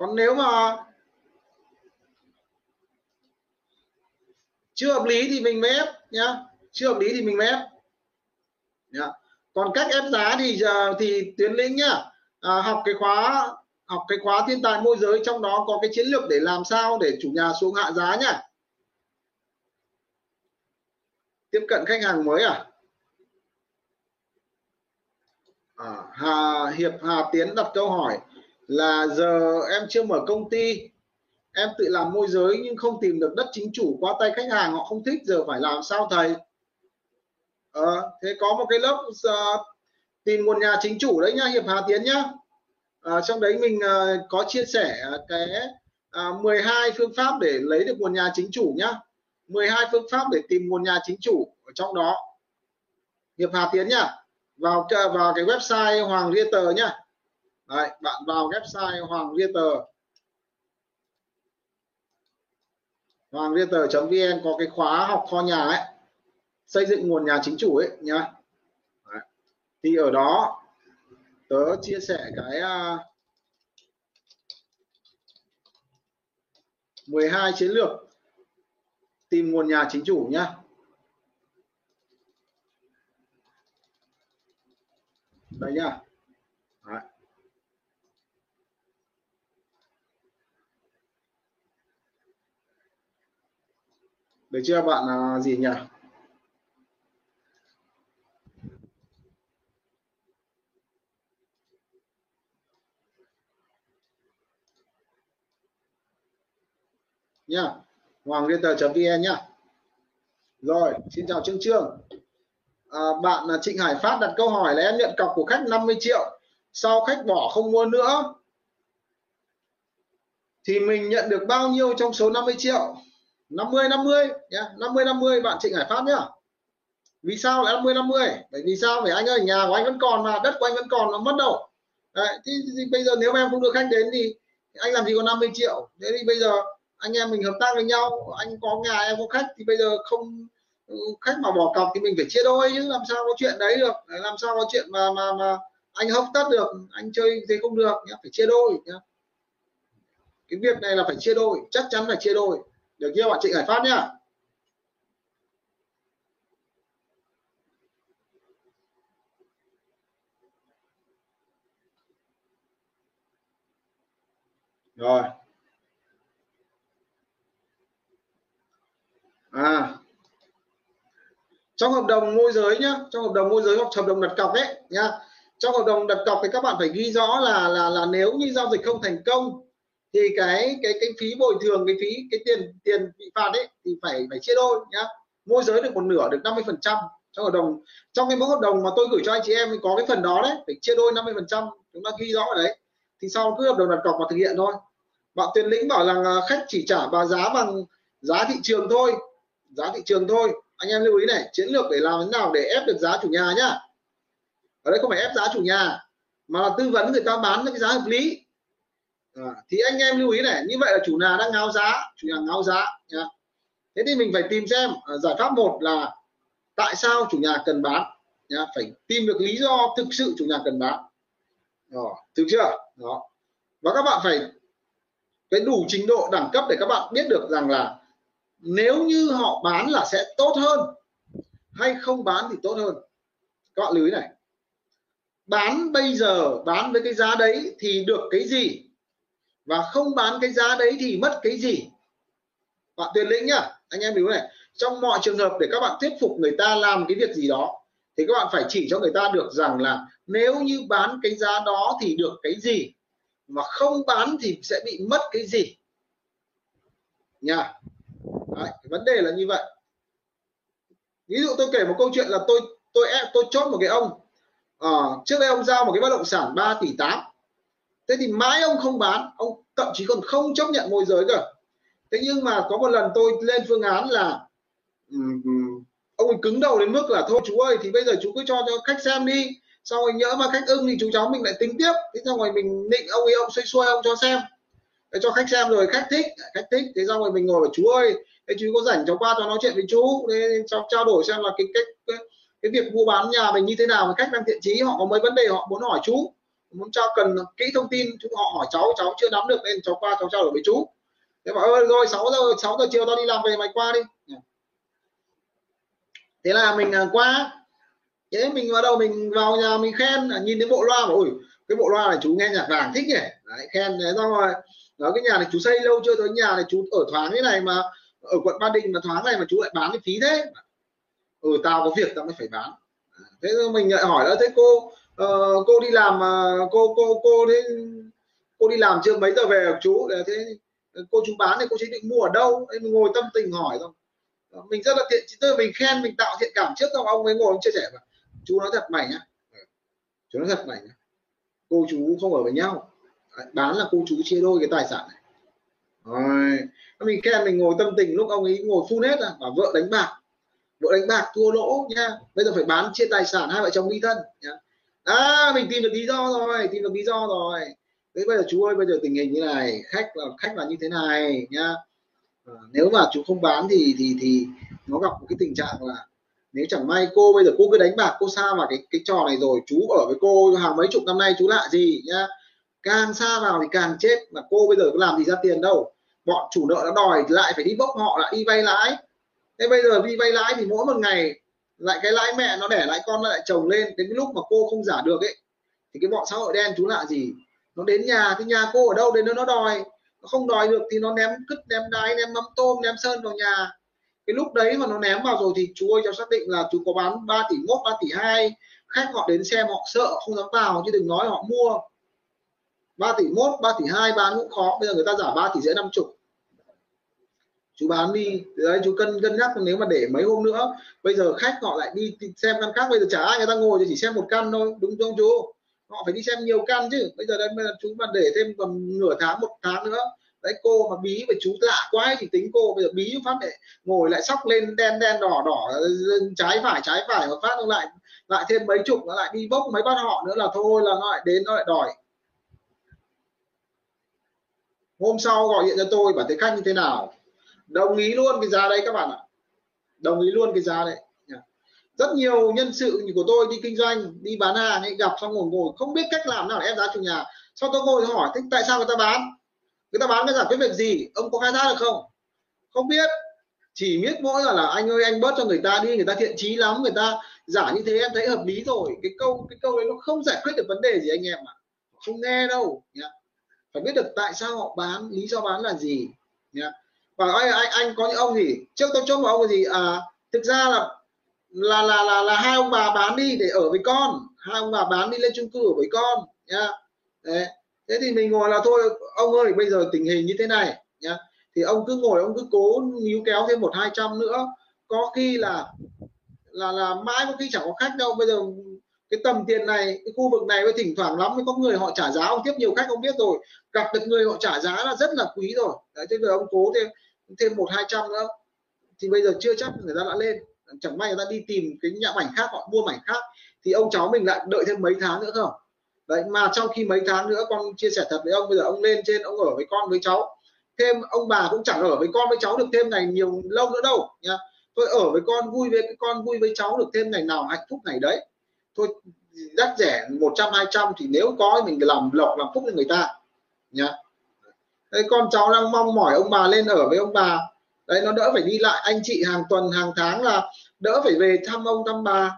còn nếu mà chưa hợp lý thì mình mới ép nhá. Chưa hợp lý thì mình mới ép. Nhá. còn cách ép giá thì giờ thì tuyến lĩnh nhá à, học cái khóa học cái khóa thiên tài môi giới trong đó có cái chiến lược để làm sao để chủ nhà xuống hạ giá nhá. Tiếp cận khách hàng mới à? À, Hà Hiệp Hà Tiến đặt câu hỏi là giờ em chưa mở công ty. Em tự làm môi giới nhưng không tìm được đất chính chủ qua tay khách hàng họ không thích giờ phải làm sao thầy? À, thế có một cái lớp uh, tìm nguồn nhà chính chủ đấy nhá Hiệp Hà Tiến nhá. À, trong đấy mình à, có chia sẻ cái à, 12 phương pháp để lấy được nguồn nhà chính chủ nhá. 12 phương pháp để tìm nguồn nhà chính chủ ở trong đó. Hiệp Hà Tiến nhá vào vào cái website Hoàng Realtor nhá. Đấy, bạn vào website Hoàng Realtor Hoàng Realtor.vn có cái khóa học kho nhà ấy xây dựng nguồn nhà chính chủ ấy nhá. Thì ở đó tớ chia sẻ cái à, uh, 12 chiến lược tìm nguồn nhà chính chủ nhá. Đây nhá Đấy được chưa bạn là gì nhỉ? Nhá hoàng liên tờ vn nhá. Rồi xin chào trương trương. À, bạn là trịnh hải phát đặt câu hỏi là em nhận cọc của khách 50 triệu sau khách bỏ không mua nữa? Thì mình nhận được bao nhiêu trong số 50 triệu? 50 50 nhá. 50 50 bạn Trịnh Hải Phát nhá. Vì sao lại 50 50 bởi vì sao? Bởi anh ơi nhà của anh vẫn còn mà đất của anh vẫn còn nó mất đâu. Đấy, thì, thì, thì bây giờ nếu mà em không được khách đến thì anh làm gì còn 50 triệu? Thế thì bây giờ anh em mình hợp tác với nhau anh có nhà em có khách thì bây giờ không ừ, khách mà bỏ cọc thì mình phải chia đôi chứ làm sao có chuyện đấy được. Làm sao có chuyện mà mà mà anh hấp tất được anh chơi thế không được nhá phải chia đôi nhá. Cái việc này là phải chia đôi chắc chắn phải chia đôi được chưa? Bạn chị Hải Phát nhá. Rồi. À. Trong hợp đồng môi giới nhá, trong hợp đồng môi giới hoặc hợp đồng đặt cọc đấy nhá. Trong hợp đồng đặt cọc thì các bạn phải ghi rõ là là là nếu như giao dịch không thành công thì cái cái cái phí bồi thường, cái phí, cái tiền tiền bị phạt đấy thì phải phải chia đôi nhá. Môi giới được một nửa được 50 phần trăm trong hợp đồng. Trong cái mẫu hợp đồng mà tôi gửi cho anh chị em thì có cái phần đó đấy, phải chia đôi 50 phần trăm, chúng ta ghi rõ ở đấy. Thì sau cứ hợp đồng đặt cọc và thực hiện thôi. Bạn tuyển lĩnh bảo rằng à, khách chỉ trả và giá bằng giá thị trường thôi, giá thị trường thôi. Anh em lưu ý này, chiến lược để làm thế nào để ép được giá chủ nhà nhá. Ở đây không phải ép giá chủ nhà, mà là tư vấn người ta bán cái giá hợp lý à, thì anh em lưu ý này như vậy là chủ nhà đang ngáo giá chủ nhà ngáo giá nhá. thế thì mình phải tìm xem à, giải pháp một là tại sao chủ nhà cần bán nhá. phải tìm được lý do thực sự chủ nhà cần bán. Đó, thực chưa? Đó. Và các bạn phải cái đủ trình độ đẳng cấp để các bạn biết được rằng là nếu như họ bán là sẽ tốt hơn hay không bán thì tốt hơn. Các bạn lưu ý này. Bán bây giờ bán với cái giá đấy thì được cái gì? Và không bán cái giá đấy thì mất cái gì? Bạn tuyệt lĩnh nhá anh em hiểu này? Trong mọi trường hợp để các bạn thuyết phục người ta làm cái việc gì đó thì các bạn phải chỉ cho người ta được rằng là nếu như bán cái giá đó thì được cái gì mà không bán thì sẽ bị mất cái gì? Nha. Đấy, vấn đề là như vậy. Ví dụ tôi kể một câu chuyện là tôi tôi tôi chốt một cái ông. À, trước đây ông giao một cái bất động sản 3 tỷ 8 thế thì mãi ông không bán ông thậm chí còn không chấp nhận môi giới cơ. Thế nhưng mà có một lần tôi lên phương án là um, ông ấy cứng đầu đến mức là thôi chú ơi thì bây giờ chú cứ cho cho khách xem đi sau rồi nhỡ mà khách ưng thì chú cháu mình lại tính tiếp. Thế xong rồi mình định ông ấy ông xoay xuôi ông cho xem. Để cho khách xem rồi khách thích khách thích thế xong rồi mình ngồi bảo chú ơi thế chú có rảnh cháu qua cho nói chuyện với chú để cháu trao đổi xem là cái cách cái, cái việc mua bán nhà mình như thế nào khách đang thiện chí họ có mấy vấn đề họ muốn hỏi chú muốn cho cần kỹ thông tin chú họ hỏi cháu cháu chưa nắm được nên cháu qua cháu trao đổi với chú. Thế bảo ơi rồi 6 giờ 6 giờ chiều tao đi làm về mày qua đi. Thế là mình à, qua. Thế mình bắt đầu mình vào nhà mình khen à, nhìn đến bộ loa bảo ui cái bộ loa này chú nghe nhạc vàng thích nhỉ. Đấy, khen thế xong rồi đó cái nhà này chú xây lâu chưa? Tới nhà này chú ở thoáng thế này mà ở quận Ba Đình mà thoáng này mà chú lại bán cái phí thế. Ừ tao có việc tao mới phải bán. Thế mình lại hỏi là thế cô uh, cô đi làm uh, cô cô cô thế cô đi làm chưa? Mấy giờ về chú? Là thế cô chú bán thì cô chú định mua ở đâu? Em ngồi tâm tình hỏi thôi. Ờ, mình rất là thiện tức mình khen mình tạo thiện cảm trước xong ông ấy ngồi ông chia sẻ mà chú nói thật mày nhá. Chú nói thật mày nhá. Cô chú không ở với nhau. Bán là cô chú chia đôi cái tài sản này. Rồi mình khen mình ngồi tâm tình lúc ông ấy ngồi phun hết à bảo vợ đánh bạc. Vợ đánh bạc thua lỗ nha. Bây giờ phải bán chia tài sản hai vợ chồng ly thân nhá à mình tìm được lý do rồi tìm được lý do rồi. Thế bây giờ chú ơi bây giờ tình hình như này khách là khách là như thế này nhá. À, nếu mà chú không bán thì thì thì nó gặp một cái tình trạng là nếu chẳng may cô bây giờ cô cứ đánh bạc cô xa vào cái cái trò này rồi chú ở với cô hàng mấy chục năm nay chú lạ gì nhá. Càng xa vào thì càng chết mà cô bây giờ có làm gì ra tiền đâu. Bọn chủ nợ nó đòi lại phải đi bốc họ lại đi vay lãi. Thế bây giờ đi vay lãi thì mỗi một ngày lại cái lãi mẹ nó để lãi con nó lại chồng lên, đến cái lúc mà cô không giả được ấy, thì cái bọn xã hội đen chú lạ gì? Nó đến nhà thì nhà cô ở đâu? Đến nơi nó đòi. Nó không đòi được thì nó ném cứt, ném đáy ném mắm tôm, ném sơn vào nhà. Cái lúc đấy mà nó ném vào rồi thì chú ơi, cháu xác định là chú có bán 3 tỷ mốt 3 tỷ hai. Khách họ đến xem, họ sợ không dám vào, chứ đừng nói họ mua. 3 tỷ mốt 3 tỷ hai, bán cũng khó. Bây giờ người ta giả 3 tỷ rưỡi năm chục chú bán đi. Đấy, chú cân cân nhắc nếu mà để mấy hôm nữa, bây giờ khách họ lại đi xem căn khác, bây giờ chả ai, người ta ngồi thì chỉ xem một căn thôi. Đúng không chú. Họ phải đi xem nhiều căn chứ. Bây giờ đây chú mà để thêm còn nửa tháng, một tháng nữa. Đấy, cô mà bí với chú lạ quá thì tính cô. Bây giờ bí phát để ngồi lại sóc lên đen đen, đỏ đỏ, trái phải trái phải, một phát lại lại thêm mấy chục, nó lại đi bốc mấy bát họ nữa là thôi, là nó lại đến, nó lại đòi. Hôm sau gọi điện cho tôi, bảo thấy khách như thế nào? Đồng ý luôn cái giá đấy các bạn ạ. Đồng ý luôn cái giá đấy. Rất nhiều nhân sự của tôi đi kinh doanh đi bán hàng ấy gặp xong ngồi ngồi không biết cách làm nào để ép giá chủ nhà. Sau tôi ngồi hỏi thế tại sao người ta bán? Người ta bán cái giải quyết việc gì? Ông có khai thác được không? Không biết. Chỉ biết mỗi là, là anh ơi anh bớt cho người ta đi người ta thiện chí lắm người ta giả như thế em thấy hợp lý rồi. Cái câu cái câu đấy nó không giải quyết được vấn đề gì anh em ạ. Không nghe đâu. Nhá phải biết được tại sao họ bán lý do bán là gì. Nhá và anh anh, anh có những ông gì trước tôi chốt một ông gì? À thực ra là là là là là hai ông bà bán đi để ở với con. Hai ông bà bán đi lên chung cư ở với con nhá. Đấy. thế thì mình ngồi là thôi ông ơi bây giờ tình hình như thế này nhá. Thì ông cứ ngồi ông cứ cố níu kéo thêm một hai trăm nữa. Có khi là là là mãi có khi chẳng có khách đâu. Bây giờ cái tầm tiền này cái khu vực này với thỉnh thoảng lắm mới có người họ trả giá ông tiếp nhiều khách ông biết rồi. Gặp được người họ trả giá là rất là quý rồi. Đấy thế rồi ông cố thêm thêm một hai trăm nữa. Thì bây giờ chưa chắc người ta đã lên. Chẳng may người ta đi tìm cái nhà mảnh khác họ mua mảnh khác thì ông cháu mình lại đợi thêm mấy tháng nữa không đấy mà trong khi mấy tháng nữa con chia sẻ thật với ông bây giờ ông lên trên ông ở với con với cháu. Thêm ông bà cũng chẳng ở với con với cháu được thêm này nhiều lâu nữa đâu nha, tôi ở với con vui với con vui với cháu được thêm ngày nào hạnh phúc ngày đấy. Thôi đắt rẻ 100 200 thì nếu có mình làm lộc làm phúc cho người ta nhá đấy, con cháu đang mong mỏi ông bà lên ở với ông bà. Đấy nó đỡ phải đi lại anh chị hàng tuần hàng tháng là đỡ phải về thăm ông thăm bà.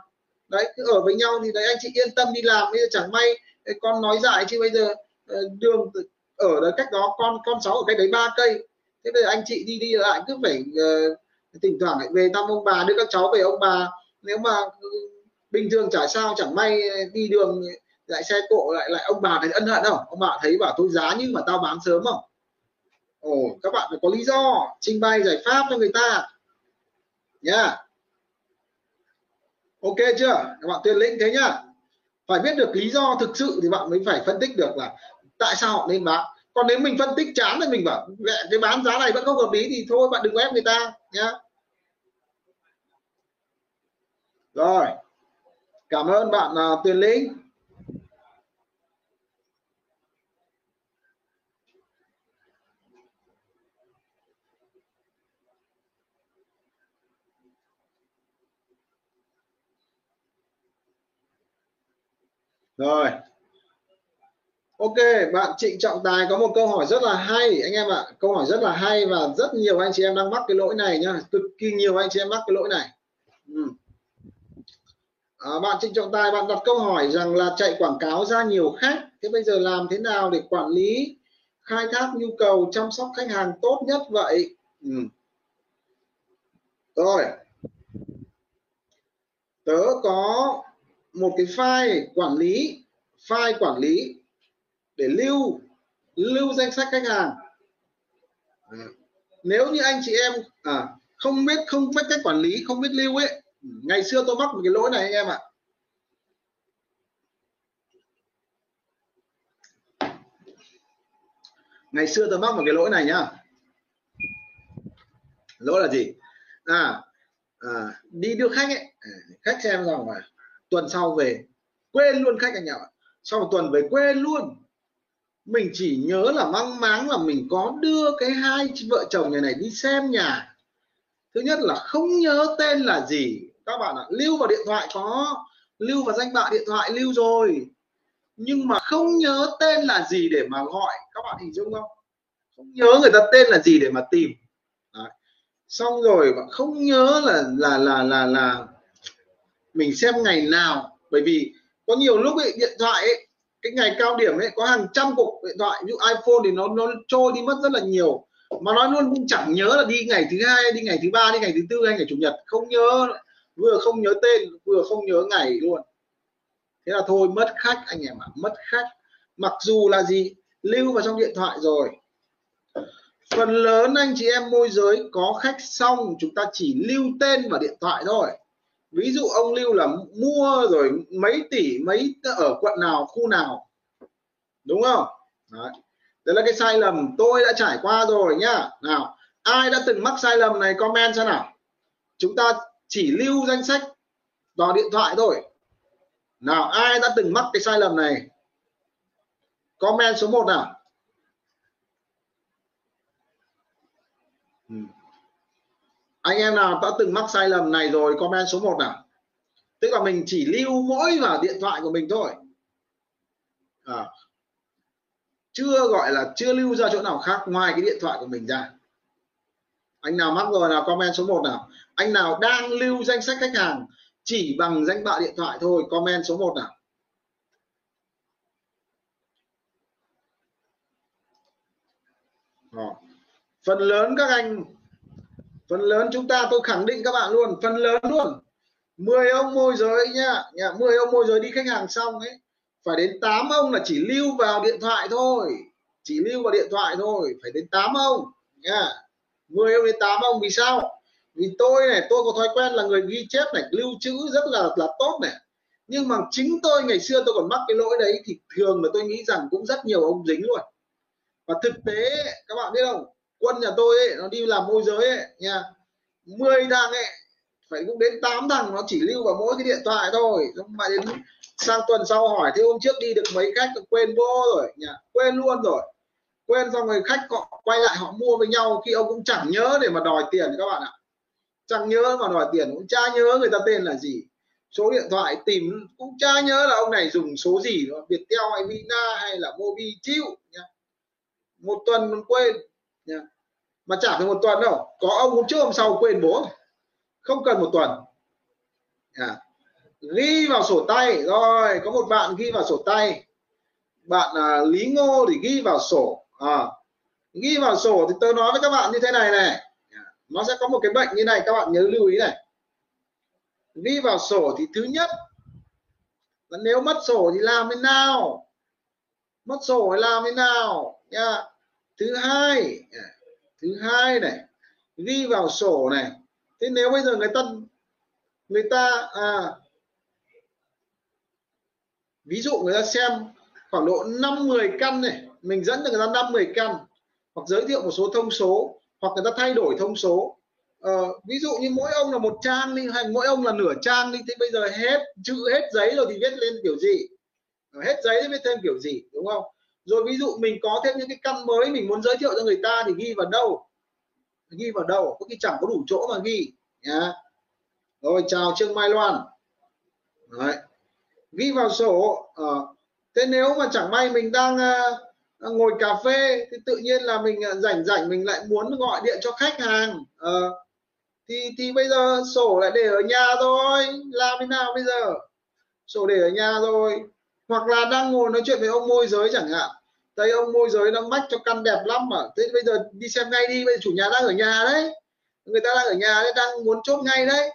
Đấy cứ ở với nhau thì đấy anh chị yên tâm đi làm bây giờ chẳng may con nói dại chứ bây giờ ờ, đường ở đấy cách đó con con cháu ở cách đấy ba cây. Thế bây giờ anh chị đi đi lại cứ phải uh, thỉnh thoảng lại về thăm ông bà đưa các cháu về ông bà. Nếu mà ừ, bình thường chả sao chẳng may đi đường lại xe cộ lại lại ông bà thấy ân hận không? Ông bà thấy bảo tôi giá như mà tao bán sớm không? Ồ các bạn phải có lý do trình bày giải pháp cho người ta. Nhá. Yeah. ok chưa? Các bạn tuyên lĩnh thế nhá. Phải biết được lý do thực sự thì bạn mới phải phân tích được là tại sao họ nên bán. Còn nếu mình phân tích chán thì mình bảo cái bán giá này vẫn không hợp lý thì thôi bạn đừng ép người ta. Nhá. Rồi. Cảm ơn bạn uh, tuyên Linh rồi. Ok bạn Trịnh Trọng Tài có một câu hỏi rất là hay anh em ạ. Câu hỏi rất là hay và rất nhiều anh chị em đang mắc cái lỗi này nhá. Cực kỳ nhiều anh chị em mắc cái lỗi này. Ừ. à, bạn Trịnh Trọng Tài bạn đặt câu hỏi rằng là chạy quảng cáo ra nhiều khách thế bây giờ làm thế nào để quản lý khai thác nhu cầu chăm sóc khách hàng tốt nhất vậy? Ừ. rồi. Tớ có một cái file quản lý file quản lý để lưu lưu danh sách khách hàng. À, nếu như anh chị em à, không biết không biết cách quản lý không biết lưu ấy ngày xưa tôi mắc một cái lỗi này anh em ạ. Ngày xưa tôi mắc một cái lỗi này nhá. Lỗi là gì? À, à đi đưa khách ấy. À, khách xem rằng là tuần sau về, quên luôn khách anh em ạ. Sau một tuần về quên luôn. Mình chỉ nhớ là mang máng là mình có đưa cái hai vợ chồng nhà này đi xem nhà. Thứ nhất là không nhớ tên là gì. Các bạn ạ, lưu vào điện thoại có, lưu vào danh bạ điện thoại lưu rồi. Nhưng mà không nhớ tên là gì để mà gọi. Các bạn hình dung không? Không nhớ người ta tên là gì để mà tìm. Đấy. xong rồi không nhớ là là là là là mình xem ngày nào bởi vì có nhiều lúc ấy, điện thoại ấy, cái ngày cao điểm ấy có hàng trăm cuộc điện thoại. Như iPhone thì nó nó trôi đi mất rất là nhiều. Mà nói luôn cũng chẳng nhớ là đi ngày thứ hai đi ngày thứ ba đi ngày thứ tư hay ngày chủ nhật. Không nhớ vừa không nhớ tên vừa không nhớ ngày luôn. Thế là thôi mất khách anh em ạ à, mất khách. Mặc dù là gì lưu vào trong điện thoại rồi. Phần lớn anh chị em môi giới có khách xong chúng ta chỉ lưu tên vào điện thoại thôi ví dụ ông lưu là mua rồi mấy tỷ, mấy ở quận nào, khu nào. Đúng không? Đấy. đấy là cái sai lầm tôi đã trải qua rồi nhá. Nào, ai đã từng mắc sai lầm này comment xem nào. Chúng ta chỉ lưu danh sách vào điện thoại thôi. Nào, ai đã từng mắc cái sai lầm này? Comment số 1 nào. Anh em nào đã từng mắc sai lầm này rồi comment số 1 nào. Tức là mình chỉ lưu mỗi vào điện thoại của mình thôi. À, chưa gọi là chưa lưu ra chỗ nào khác ngoài cái điện thoại của mình ra. Anh nào mắc rồi nào comment số 1 nào. Anh nào đang lưu danh sách khách hàng chỉ bằng danh bạ điện thoại thôi comment số 1 nào. À. phần lớn các anh phần lớn chúng ta tôi khẳng định các bạn luôn, phần lớn luôn. 10 ông môi giới nha. Nhà 10 ông môi giới đi khách hàng xong ấy, phải đến 8 ông là chỉ lưu vào điện thoại thôi. Chỉ lưu vào điện thoại thôi, phải đến 8 ông, nha. 10 ông đến 8 ông vì sao? Vì tôi này, tôi có thói quen là người ghi chép này, lưu trữ rất là là tốt này. Nhưng mà chính tôi ngày xưa tôi còn mắc cái lỗi đấy thì thường là tôi nghĩ rằng cũng rất nhiều ông dính luôn. Và thực tế, các bạn biết không? Quân nhà tôi ấy, nó đi làm môi giới ấy, nha. 10 thằng ấy phải cũng đến 8 thằng nó chỉ lưu vào mỗi cái điện thoại thôi. Xong mà đến sang tuần sau hỏi thế hôm trước đi được mấy khách? Quên vô rồi nhà, quên luôn rồi. Quên xong rồi khách họ quay lại họ mua với nhau khi ông cũng chẳng nhớ để mà đòi tiền các bạn ạ. Chẳng nhớ mà đòi tiền cũng cha nhớ người ta tên là gì. Số điện thoại tìm cũng cha nhớ là ông này dùng số gì Viettel hay Vina hay là Mobi chịu nhá một tuần còn quên nhá mà chả phải một tuần đâu. Có ông hôm trước hôm sau quên bố không cần một tuần. À, ghi vào sổ tay. Rồi có một bạn ghi vào sổ tay. Bạn à, Lý Ngô thì ghi vào sổ. À, ghi vào sổ thì tôi nói với các bạn như thế này này. Dạ. Nó sẽ có một cái bệnh như này các bạn nhớ lưu ý này. Ghi vào sổ thì thứ nhất là nếu mất sổ thì làm thế nào? Mất sổ thì làm thế nào? Nha thứ hai thứ hai này ghi vào sổ này. Thế nếu bây giờ người ta người ta à ví dụ người ta xem khoảng độ 5 10 căn này mình dẫn cho người ta 5 10 căn hoặc giới thiệu một số thông số hoặc người ta thay đổi thông số. Ờ, ví dụ như mỗi ông là một trang đi hay mỗi ông là nửa trang đi thì bây giờ hết chữ hết giấy rồi thì viết lên kiểu gì? Ờ, hết giấy thì viết thêm kiểu gì đúng không? Rồi ví dụ mình có thêm những cái căn mới mình muốn giới thiệu cho người ta thì ghi vào đâu? Ghi vào đâu? Có khi chẳng có đủ chỗ mà ghi. Nhá. Rồi chào trương mai loan. Đấy. ghi vào sổ à, thế nếu mà chẳng may mình đang à, ngồi cà phê thì tự nhiên là mình ờ, rảnh rảnh mình lại muốn gọi điện cho khách hàng à, thì thì bây giờ sổ lại để ở nhà rồi. Làm thế nào bây giờ? Sổ để ở nhà rồi hoặc là đang ngồi nói chuyện với ông môi giới chẳng hạn. Thấy ông môi giới đang mách cho căn đẹp lắm mà. Thế bây giờ đi xem ngay đi, bây giờ chủ nhà đang ở nhà đấy. Người ta đang ở nhà đấy, đang muốn chốt ngay đấy.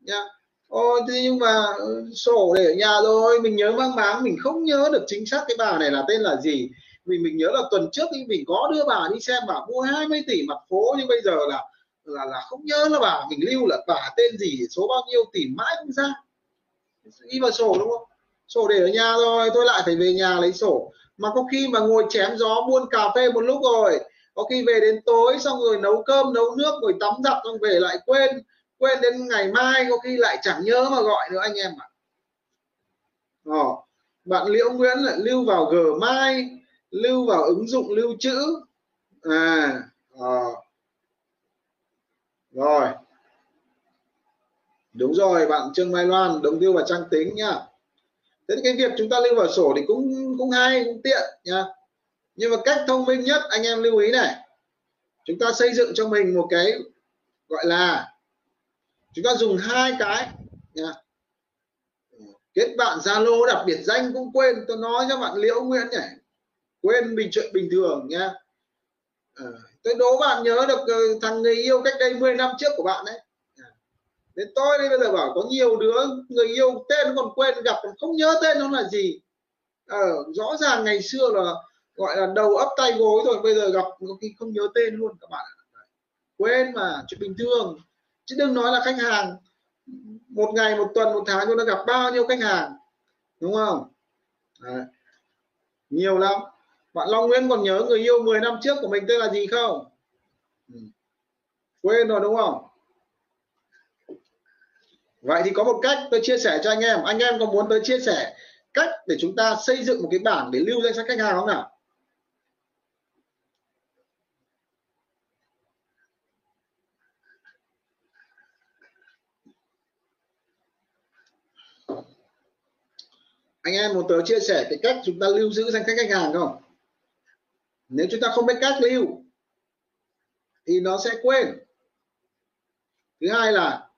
Nha. Ôi, thế nhưng mà ừ, sổ để ở nhà rồi. Mình nhớ mang máng mình không nhớ được chính xác cái bà này là tên là gì. Vì mình nhớ là tuần trước thì mình có đưa bà đi xem, bà mua 20 tỷ mặt phố, nhưng bây giờ là là là không nhớ là bà. Mình lưu là bà tên gì, số bao nhiêu tỷ mãi không ra. Đi vào sổ đúng không? Sổ để ở nhà rồi tôi lại phải về nhà lấy sổ mà có khi mà ngồi chém gió buôn cà phê một lúc rồi có khi về đến tối xong rồi nấu cơm nấu nước rồi tắm giặt xong về lại quên quên đến ngày mai có khi lại chẳng nhớ mà gọi nữa anh em ạ à. bạn liễu nguyễn lại lưu vào gmail lưu vào ứng dụng lưu trữ à, à. rồi đúng rồi bạn Trương Mai Loan đồng tiêu và trang tính nhá thế thì cái việc chúng ta lưu vào sổ thì cũng cũng hay cũng tiện nha nhưng mà cách thông minh nhất anh em lưu ý này. Chúng ta xây dựng cho mình một cái gọi là chúng ta dùng hai cái nha kết bạn zalo đặc biệt danh cũng quên tôi nói cho bạn liễu nguyễn nhỉ. Quên bình chuyện bình thường nha à, ờ, tôi đố bạn nhớ được ờ, thằng người yêu cách đây 10 năm trước của bạn đấy đến tôi đây bây giờ bảo có nhiều đứa người yêu tên còn quên gặp còn không nhớ tên nó là gì. Ờ, rõ ràng ngày xưa là gọi là đầu ấp tay gối rồi bây giờ gặp có khi không nhớ tên luôn các bạn quên mà chuyện bình thường. Chứ đừng nói là khách hàng một ngày một tuần một tháng chúng ta gặp bao nhiêu khách hàng đúng không? Đấy. nhiều lắm. Bạn Long Nguyễn còn nhớ người yêu 10 năm trước của mình tên là gì không? Ừ. quên rồi đúng không? Vậy thì có một cách tôi chia sẻ cho anh em. Anh em có muốn tôi chia sẻ cách để chúng ta xây dựng một cái bảng để lưu danh sách khách hàng không nào? Anh em muốn tớ chia sẻ cái cách chúng ta lưu giữ danh sách khách hàng không? Nếu chúng ta không biết cách lưu, thì nó sẽ quên. Thứ hai là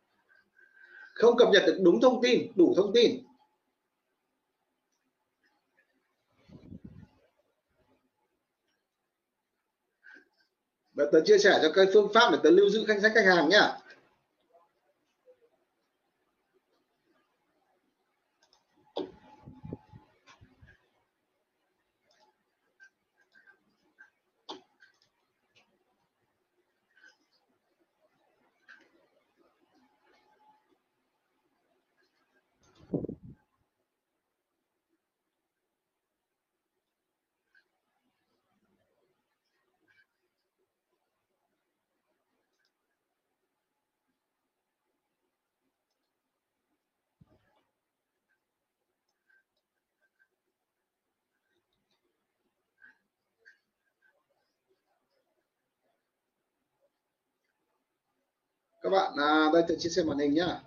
không cập nhật được đúng thông tin, đủ thông tin. Và tớ chia sẻ cho cái phương pháp để tớ lưu giữ danh sách khách hàng nhé các bạn à, đây tôi chia sẻ màn hình nhá.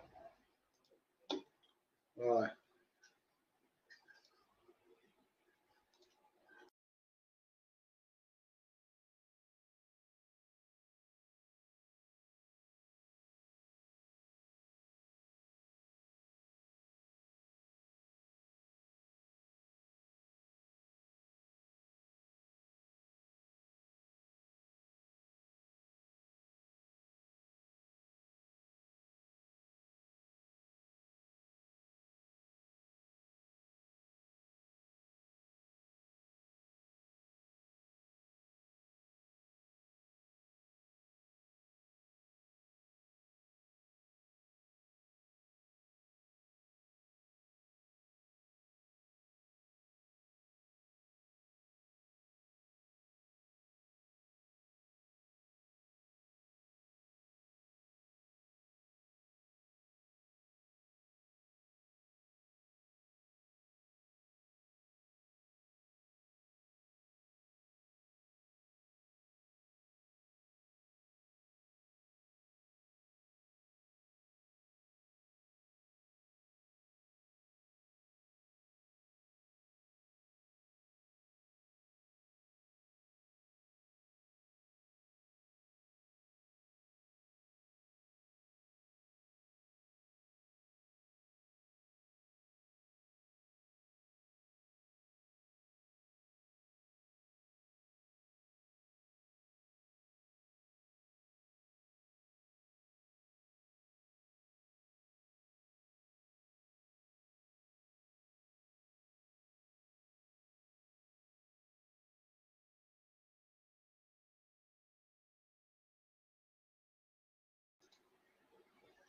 Rồi.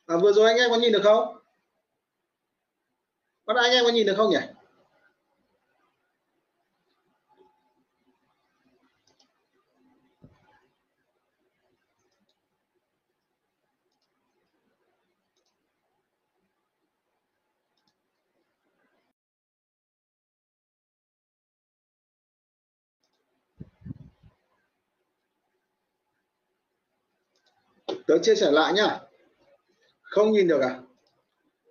À, vừa rồi anh em có nhìn được không? Bắt anh em có nhìn được không nhỉ? Tớ chia sẻ lại nhá không nhìn được à?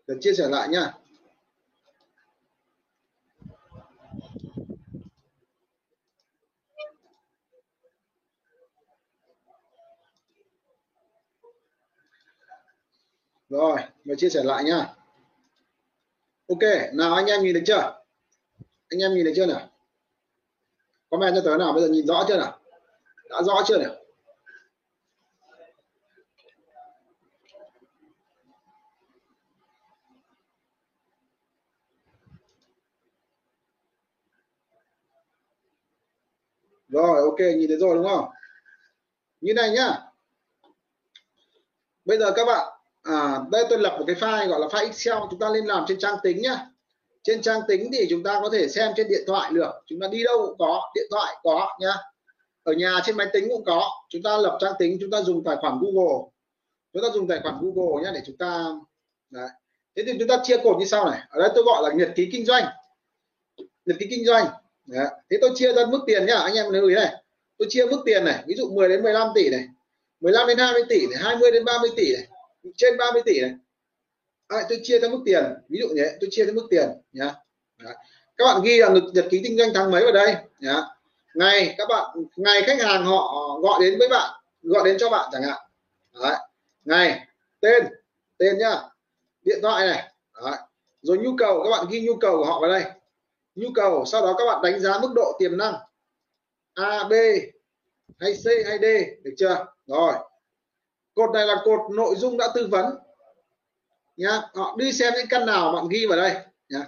Được chia sẻ lại nha. Rồi mình chia sẻ lại nha. Ok, nào anh em nhìn được chưa? Anh em nhìn được chưa nào? Comment cho tớ nào, bây giờ nhìn rõ chưa nào? Đã rõ chưa nào rồi ok nhìn thấy rồi đúng không? Như này nhá. Bây giờ các bạn à, đây tôi lập một cái file gọi là file Excel chúng ta lên làm trên trang tính nhá. Trên trang tính thì chúng ta có thể xem trên điện thoại được. Chúng ta đi đâu cũng có điện thoại có nhá. Ở nhà trên máy tính cũng có. Chúng ta lập trang tính chúng ta dùng tài khoản Google. Chúng ta dùng tài khoản Google nhé để chúng ta đấy. thế thì chúng ta chia cột như sau này. Ở đây tôi gọi là nhật ký kinh doanh. Nhật ký kinh doanh. Đấy. thế tôi chia ra mức tiền nhá anh em lưu ý này tôi chia mức tiền này ví dụ 10 đến 15 tỷ này 15 đến 20 tỷ này 20 đến 30 tỷ này trên 30 tỷ này. À, tôi chia theo mức tiền ví dụ như thế tôi chia theo mức tiền nhá. Các bạn ghi là nhật ký kinh doanh tháng mấy vào đây nhá. Ngày các bạn ngày khách hàng họ gọi đến với bạn gọi đến cho bạn chẳng hạn. Đấy. ngày tên tên nhá. Điện thoại này Đấy. rồi nhu cầu các bạn ghi nhu cầu của họ vào đây. Nhu cầu sau đó các bạn đánh giá mức độ tiềm năng. A B hay C hay D được chưa? Rồi. Cột này là cột nội dung đã tư vấn. Nhá họ đi xem những căn nào bạn ghi vào đây. Nhá.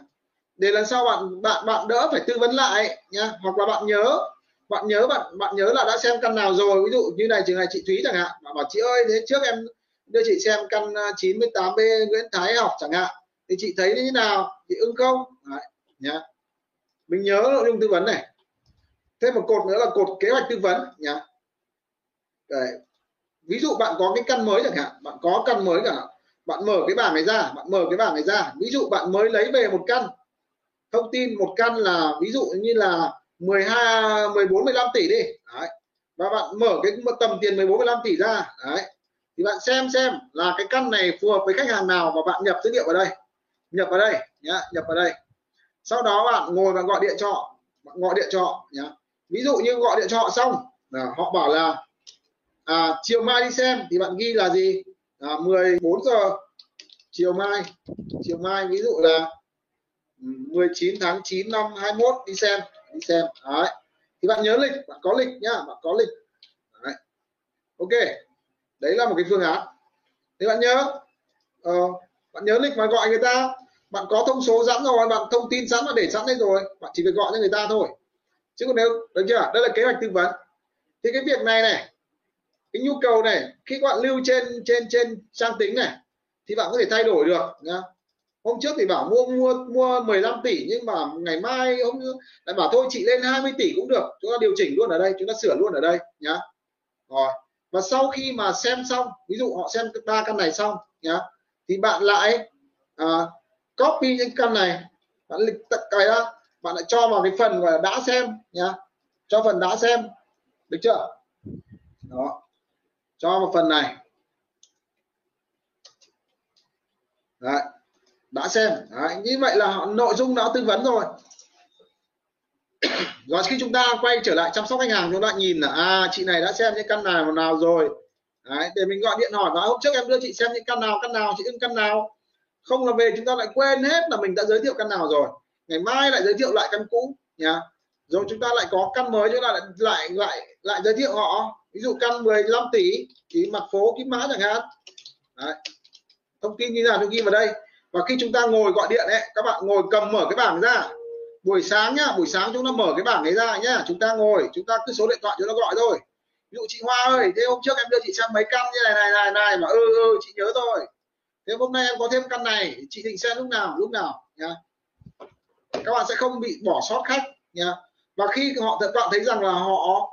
Để lần sau bạn bạn bạn đỡ phải tư vấn lại nhá. Hoặc là bạn nhớ bạn nhớ bạn bạn nhớ là đã xem căn nào rồi. Ví dụ như này trường này chị Thúy chẳng hạn. Bạn bảo chị ơi thế trước em đưa chị xem căn à, 98B Nguyễn Thái học chẳng hạn. Thì chị thấy như thế nào? Chị ưng không? Đấy, nhá. Mình nhớ nội dung tư vấn này thêm một cột nữa là cột kế hoạch tư vấn, nhá. Đấy. ví dụ bạn có cái căn mới chẳng hạn, bạn có căn mới cả, bạn mở cái bảng này ra, bạn mở cái bảng này ra. Ví dụ bạn mới lấy về một căn, thông tin một căn là ví dụ như là 12 14 15 tỷ đi. Đấy. và bạn mở cái một tầm tiền 14 15 tỷ ra. Đấy. Thì bạn xem xem là cái căn này phù hợp với khách hàng nào và bạn nhập dữ liệu vào đây. Nhập vào đây, nhá, nhập vào đây. Sau đó bạn ngồi và gọi điện cho, bạn gọi điện cho, nhá ví dụ như gọi điện cho họ xong à, họ bảo là à, chiều mai đi xem thì bạn ghi là gì? À, 14 giờ chiều mai. Chiều mai ví dụ là ừ, 19 tháng 9 năm 21 đi xem đi xem. Đấy. Thì bạn nhớ lịch bạn có lịch nhá bạn có lịch. Đấy. ok. Đấy là một cái phương án. Thì bạn nhớ ờ, bạn nhớ lịch mà gọi người ta. Bạn có thông số sẵn rồi bạn thông tin sẵn và để sẵn đây rồi. Bạn chỉ việc gọi cho người ta thôi chứ còn nếu được chưa? Đây là kế hoạch tư vấn. Thì cái việc này này cái nhu cầu này khi các bạn lưu trên trên trên trang tính này thì bạn có thể thay đổi được nhá. Hôm trước thì bảo mua mua mua 15 tỷ nhưng mà ngày mai hôm lại bảo thôi chị lên 20 tỷ cũng được. Chúng ta điều chỉnh luôn ở đây chúng ta sửa luôn ở đây nhá. Rồi và sau khi mà xem xong ví dụ họ xem ba căn này xong nhá thì bạn lại à, copy những căn này bạn lịch tận cái ra bạn lại cho vào cái phần gọi là đã xem nhá. Cho phần đã xem. Được chưa? Đó. Cho một phần này. Đấy. Đã xem. Đấy, như vậy là nội dung đã tư vấn rồi. Rồi khi chúng ta quay trở lại chăm sóc khách hàng chúng ta nhìn là à chị này đã xem những căn nào nào rồi. Đấy, để mình gọi điện hỏi nói hôm trước em đưa chị xem những căn nào căn nào chị ưng căn nào? Không là về chúng ta lại quên hết là mình đã giới thiệu căn nào rồi ngày mai lại giới thiệu lại căn cũ, nhá. Rồi chúng ta lại có căn mới chúng ta lại lại lại lại giới thiệu họ. Ví dụ căn 15 tỷ thì mặt phố kim mã chẳng hạn. Đấy. thông tin như nào tôi ghi vào đây. Và khi chúng ta ngồi gọi điện ấy, các bạn ngồi cầm mở cái bảng ra. Buổi sáng nhá, buổi sáng chúng ta mở cái bảng ấy ra nhá. Chúng ta ngồi, chúng ta cứ số điện thoại chúng ta gọi thôi. Ví dụ chị Hoa ơi, thế hôm trước em đưa chị xem mấy căn như này này này này. Mà ừ ừ chị nhớ rồi. Thế hôm nay em có thêm căn này, chị định xem lúc nào lúc nào, nhá các bạn sẽ không bị bỏ sót khách nhá và khi họ các bạn thấy rằng là họ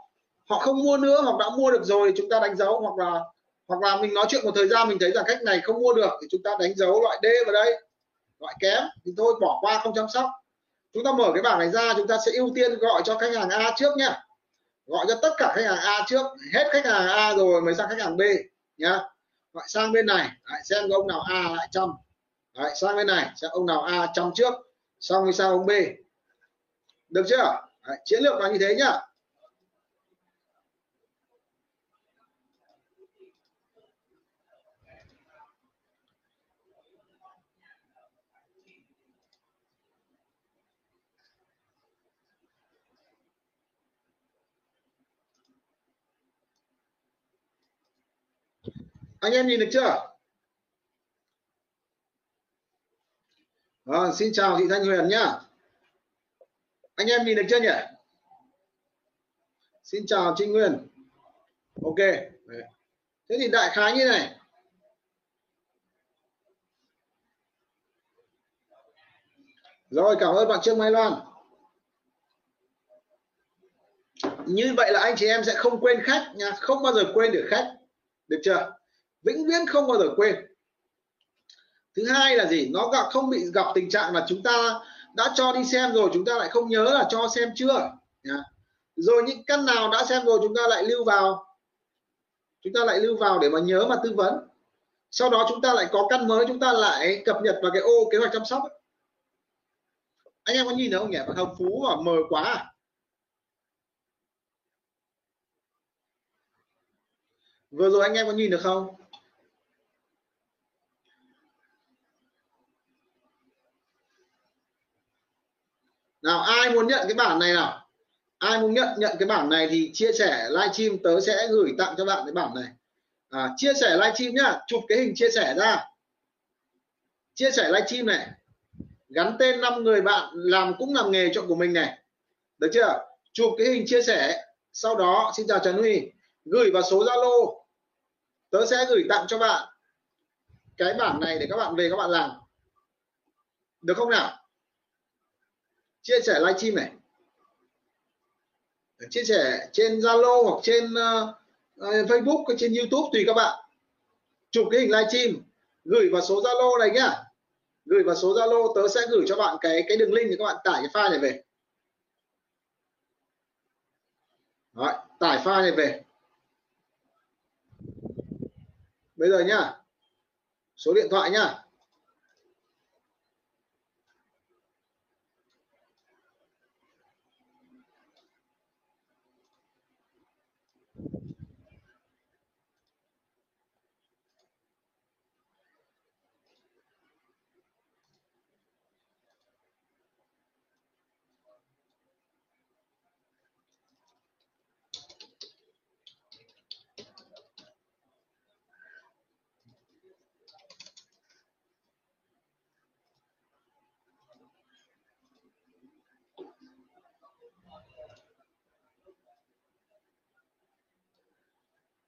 họ không mua nữa hoặc đã mua được rồi, chúng ta đánh dấu hoặc là hoặc là mình nói chuyện một thời gian, mình thấy rằng khách này không mua được thì chúng ta đánh dấu loại D vào đây, loại kém thì thôi, bỏ qua, không chăm sóc. Chúng ta mở cái bảng này ra, chúng ta sẽ ưu tiên gọi cho khách hàng A trước nhá. Gọi cho tất cả khách hàng A trước, hết khách hàng A rồi mới sang khách hàng B nhá. Gọi sang bên này, lại xem ông nào A lại chăm. Lại sang bên này, xem ông nào A chăm trước xong rồi sang ông B? Được chưa? Đấy, chiến lược là như thế nhá. Anh em nhìn được chưa? À, xin chào chị thanh huyền nhá. Anh em nhìn được chưa nhỉ? Xin chào trinh nguyên. Ok. Thế thì đại khái như này. Rồi cảm ơn bạn trương mai loan. Như vậy là anh chị em sẽ không quên khách nha. Không bao giờ quên được khách. Được chưa? Vĩnh viễn không bao giờ quên thứ hai là gì? Nó gặp, không bị gặp tình trạng là chúng ta đã cho đi xem rồi, chúng ta lại không nhớ là cho xem chưa? Rồi những căn nào đã xem rồi, chúng ta lại lưu vào. Chúng ta lại lưu vào để mà nhớ mà tư vấn. Sau đó chúng ta lại có căn mới, chúng ta lại cập nhật vào cái ô, kế hoạch chăm sóc anh em có nhìn thấy không nhỉ? Hồng phú và mờ quá à? vừa rồi anh em có nhìn được không? Nào ai muốn nhận cái bản này nào? Ai muốn nhận nhận cái bản này thì chia sẻ livestream tớ sẽ gửi tặng cho bạn cái bản này. À, chia sẻ livestream nhá chụp cái hình chia sẻ ra. Chia sẻ livestream này. Gắn tên năm người bạn làm cũng làm nghề chọn của mình này. Được chưa? Chụp cái hình chia sẻ. Sau đó xin chào Trần Huy. Gửi vào số Zalo. Tớ sẽ gửi tặng cho bạn cái bản này để các bạn về các bạn làm. Được không nào? Chia sẻ livestream này. Chia sẻ trên Zalo hoặc trên uh, Facebook hay trên YouTube tùy các bạn. Chụp cái hình livestream gửi vào số Zalo này nhá. Gửi vào số Zalo tớ sẽ gửi cho bạn cái cái đường link để các bạn tải cái file này về. Đấy, tải file này về. Bây giờ nhá số điện thoại nhá.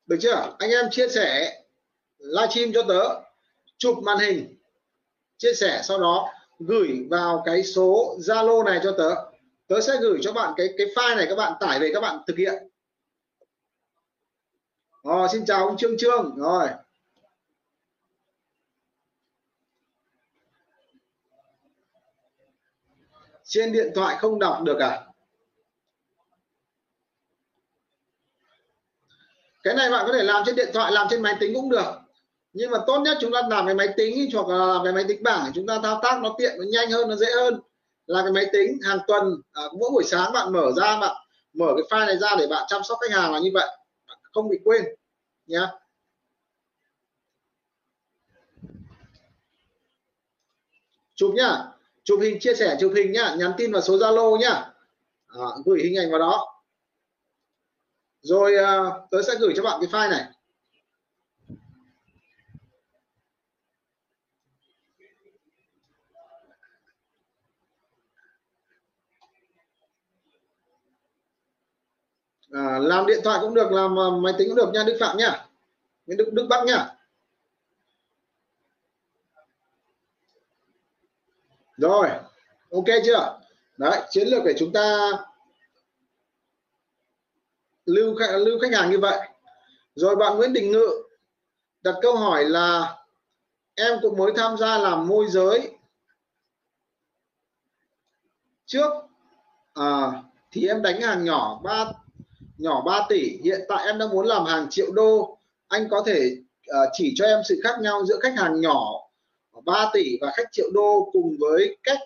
Được chưa? Anh em chia sẻ livestream cho tớ, chụp màn hình, chia sẻ, sau đó gửi vào cái số Zalo này cho tớ. Tớ sẽ gửi cho bạn cái cái file này các bạn tải về các bạn thực hiện. Rồi, xin chào ông Trương Trương. Rồi. Trên điện thoại không đọc được à? Cái này bạn có thể làm trên điện thoại làm trên máy tính cũng được. Nhưng mà tốt nhất chúng ta làm cái máy tính hoặc là làm cái máy tính bảng chúng ta thao tác nó tiện nó nhanh hơn nó dễ hơn. Là cái máy tính hàng tuần à, mỗi buổi sáng bạn mở ra bạn mở cái file này ra để bạn chăm sóc khách hàng là như vậy. Không bị quên nhé. chụp nhá. Chụp hình chia sẻ chụp hình nhá. Nhắn tin vào số zalo nhá. À, gửi hình ảnh vào đó rồi uh, tớ sẽ gửi cho bạn cái file này. À, làm điện thoại cũng được làm uh, máy tính cũng được nha Đức Phạm nha Đức Đức Bắc nha rồi ok chưa? Đấy chiến lược để chúng ta lưu khách lưu khách hàng như vậy. Rồi bạn Nguyễn Đình Ngự đặt câu hỏi là em cũng mới tham gia làm môi giới trước à, thì em đánh hàng nhỏ ba nhỏ 3 tỷ. Hiện tại em đang muốn làm hàng triệu đô. Anh có thể uh, chỉ cho em sự khác nhau giữa khách hàng nhỏ 3 tỷ và khách triệu đô cùng với cách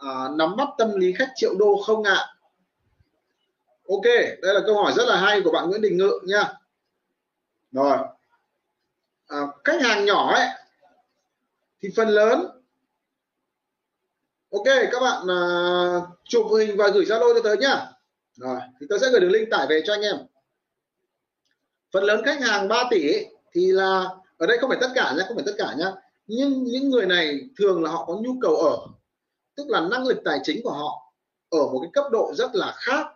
uh, nắm bắt tâm lý khách triệu đô không ạ? Ok đây là câu hỏi rất là hay của bạn Nguyễn Đình Ngự nha. Rồi. À, khách hàng nhỏ ấy thì phần lớn. Ok các bạn à, chụp hình và gửi zalo cho tớ nhá rồi thì tớ sẽ gửi đường link tải về cho anh em. Phần lớn khách hàng 3 tỷ ấy, thì là ở đây không phải tất cả nhé không phải tất cả nhá nhưng những người này thường là họ có nhu cầu ở tức là năng lực tài chính của họ ở một cái cấp độ rất là khác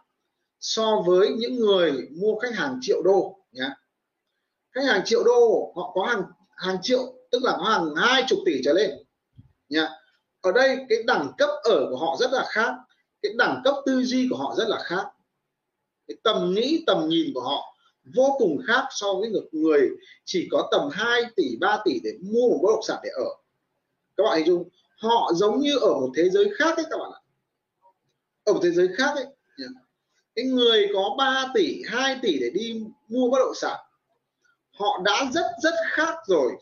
so với những người mua khách hàng triệu đô nhé khách hàng triệu đô họ có hàng hàng triệu tức là có hàng hai chục tỷ trở lên nhé ở đây cái đẳng cấp ở của họ rất là khác cái đẳng cấp tư duy của họ rất là khác. Cái tầm nghĩ tầm nhìn của họ vô cùng khác so với người, người chỉ có tầm 2 tỷ 3 tỷ để mua một bất động sản để ở. Các bạn hình dung họ giống như ở một thế giới khác ấy các bạn ạ. Ở một thế giới khác ấy cái người có 3 tỷ 2 tỷ để đi mua bất động sản, họ đã rất rất khác rồi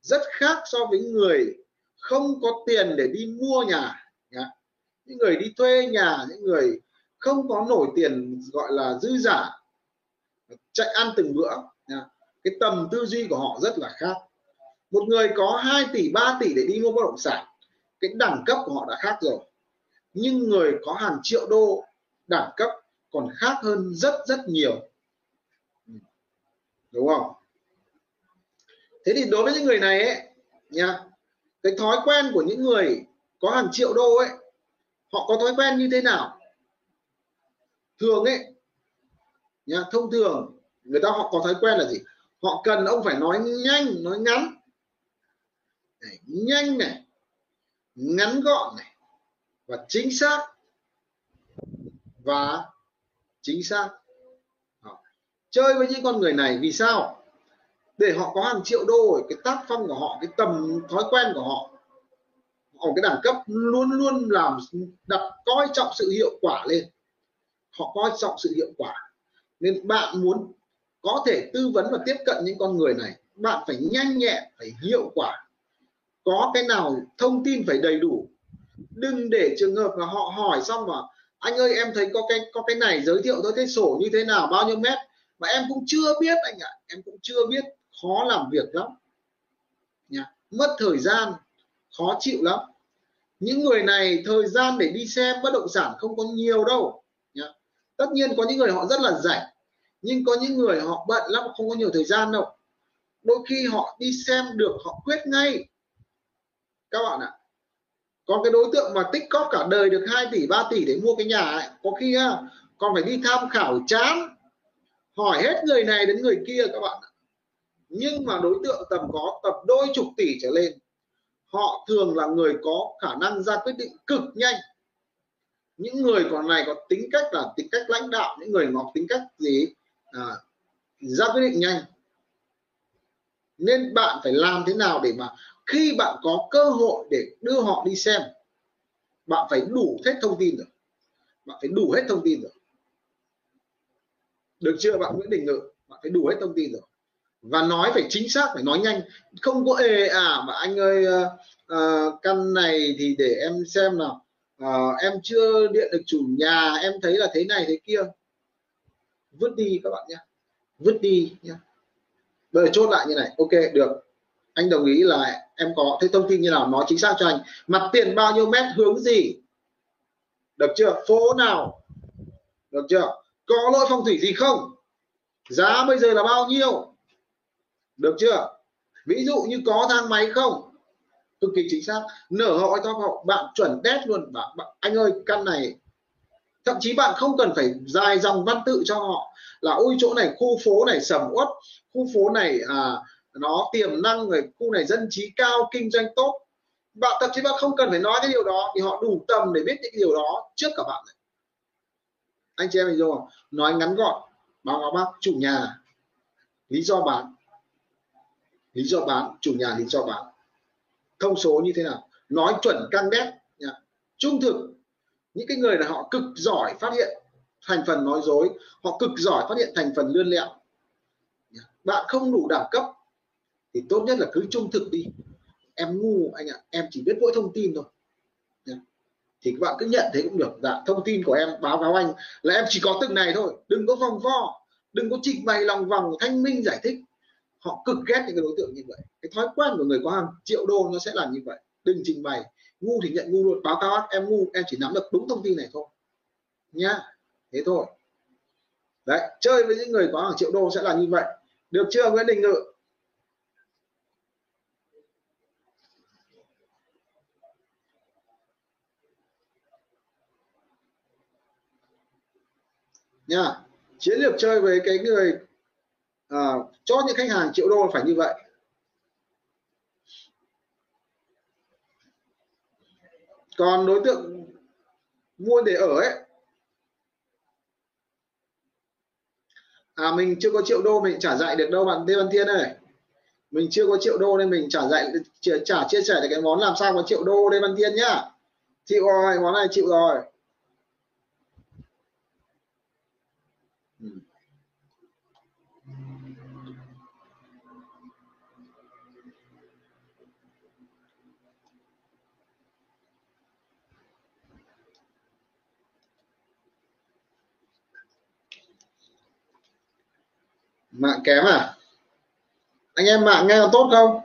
rất khác so với người không có tiền để đi mua nhà, nhá. những người đi thuê nhà, những người không có nổi tiền, gọi là dư giả, chạy ăn từng bữa, nhá. cái tầm tư duy của họ rất là khác một người có 2 tỷ 3 tỷ để đi mua bất động sản, cái đẳng cấp của họ đã khác rồi nhưng người có hàng triệu đô đẳng cấp còn khác hơn rất rất nhiều. Đúng không? Thế thì đối với những người này ấy nha cái thói quen của những người có hàng triệu đô ấy họ có thói quen như thế nào? Thường ấy nha thông thường người ta họ có thói quen là gì? Họ cần ông phải nói nhanh nói ngắn. Này, nhanh này ngắn gọn này và chính xác và chính xác. Đó. chơi với những con người này vì sao? Để họ có hàng triệu đô, cái tác phong của họ, cái tầm thói quen của họ. Ở cái đẳng cấp luôn luôn làm đặt coi trọng sự hiệu quả lên. Họ coi trọng sự hiệu quả. Nên bạn muốn có thể tư vấn và tiếp cận những con người này, bạn phải nhanh nhẹn phải hiệu quả. Có cái nào thông tin phải đầy đủ, đừng để trường hợp là họ hỏi xong mà anh ơi, em thấy có cái có cái này giới thiệu tới cái sổ như thế nào, bao nhiêu mét? Mà em cũng chưa biết anh ạ, em cũng chưa biết, khó làm việc lắm. Nha mất thời gian, khó chịu lắm. Những người này, thời gian để đi xem bất động sản không có nhiều đâu, nhá. tất nhiên có những người họ rất là rảnh, nhưng có những người họ bận lắm, không có nhiều thời gian đâu. Đôi khi họ đi xem được, họ quyết ngay. Các bạn ạ có cái đối tượng mà tích cóp cả đời được 2 tỷ 3 tỷ để mua cái nhà ấy, có khi còn phải đi tham khảo chán. Hỏi hết người này đến người kia các bạn nhưng mà đối tượng tầm có tập đôi chục tỷ trở lên họ thường là người có khả năng ra quyết định cực nhanh. Những người còn này có tính cách là tính cách lãnh đạo những người có tính cách gì à, ra quyết định nhanh. Nên bạn phải làm thế nào để mà khi bạn có cơ hội để đưa họ đi xem bạn phải đủ hết thông tin rồi. Bạn phải đủ hết thông tin rồi. Được chưa bạn Nguyễn Đình Ngự? Bạn phải đủ hết thông tin rồi. Và nói phải chính xác phải nói nhanh. Không có ê à mà anh ơi uh, căn này thì để em xem nào. Uh, em chưa điện được chủ nhà em thấy là thế này thế kia. Vứt đi các bạn nhé. Vứt đi nhé. Bây giờ chốt lại như này. Ok được anh đồng ý là em có. Thế thông tin như nào? Nói chính xác cho anh. Mặt tiền bao nhiêu mét hướng gì? Được chưa? Phố nào? Được chưa? Có lỗi phong thủy gì không? Giá bây giờ là bao nhiêu? Được chưa? Ví dụ như có thang máy không? Cực kỳ chính xác. Nở họ top họ bạn chuẩn test luôn. Bạn, bạn anh ơi căn này. Thậm chí bạn không cần phải dài dòng văn tự cho họ. Là ôi chỗ này khu phố này sầm uất. Khu phố này à, nó tiềm năng người khu này dân trí cao, kinh doanh tốt. Bạn thậm chí bạn không cần phải nói cái điều đó thì họ đủ tầm để biết những điều đó trước cả bạn này. anh chị em mình rồi nói ngắn gọn, báo cáo bác, chủ nhà, lý do bán. Lý do bán, chủ nhà lý do bán. Thông số như thế nào? Nói chuẩn, căng đét nha. trung thực. Những cái người là họ cực giỏi phát hiện thành phần nói dối, họ cực giỏi phát hiện thành phần lươn lẹo bạn không đủ đẳng cấp thì tốt nhất là cứ trung thực đi. Em ngu anh ạ, em chỉ biết mỗi thông tin thôi. Thì các bạn cứ nhận thế cũng được. Dạ thông tin của em, báo cáo anh là em chỉ có từng này thôi. Đừng có vòng vo, đừng có trình bày lòng vòng thanh minh giải thích. Họ cực ghét những cái đối tượng như vậy. Cái thói quen của người có hàng triệu đô nó sẽ là như vậy. Đừng trình bày. Ngu thì nhận ngu luôn. Báo cáo em ngu, em chỉ nắm được đúng thông tin này thôi. Nhá. Thế thôi. Đấy, chơi với những người có hàng triệu đô sẽ là như vậy. Được chưa, Nguyễn Đình Ngự? Nha. Chiến lược chơi với cái người à, cho những khách hàng triệu đô phải như vậy. Còn đối tượng mua để ở ấy à mình chưa có triệu đô mình trả dạy được đâu bạn Lê Văn Thiên ơi. Mình chưa có triệu đô nên mình trả dạy trả chia sẻ được cái món làm sao có triệu đô Lê Văn Thiên nhá. Chịu rồi món này chịu rồi. Mạng kém à? Anh em mạng nghe tốt không?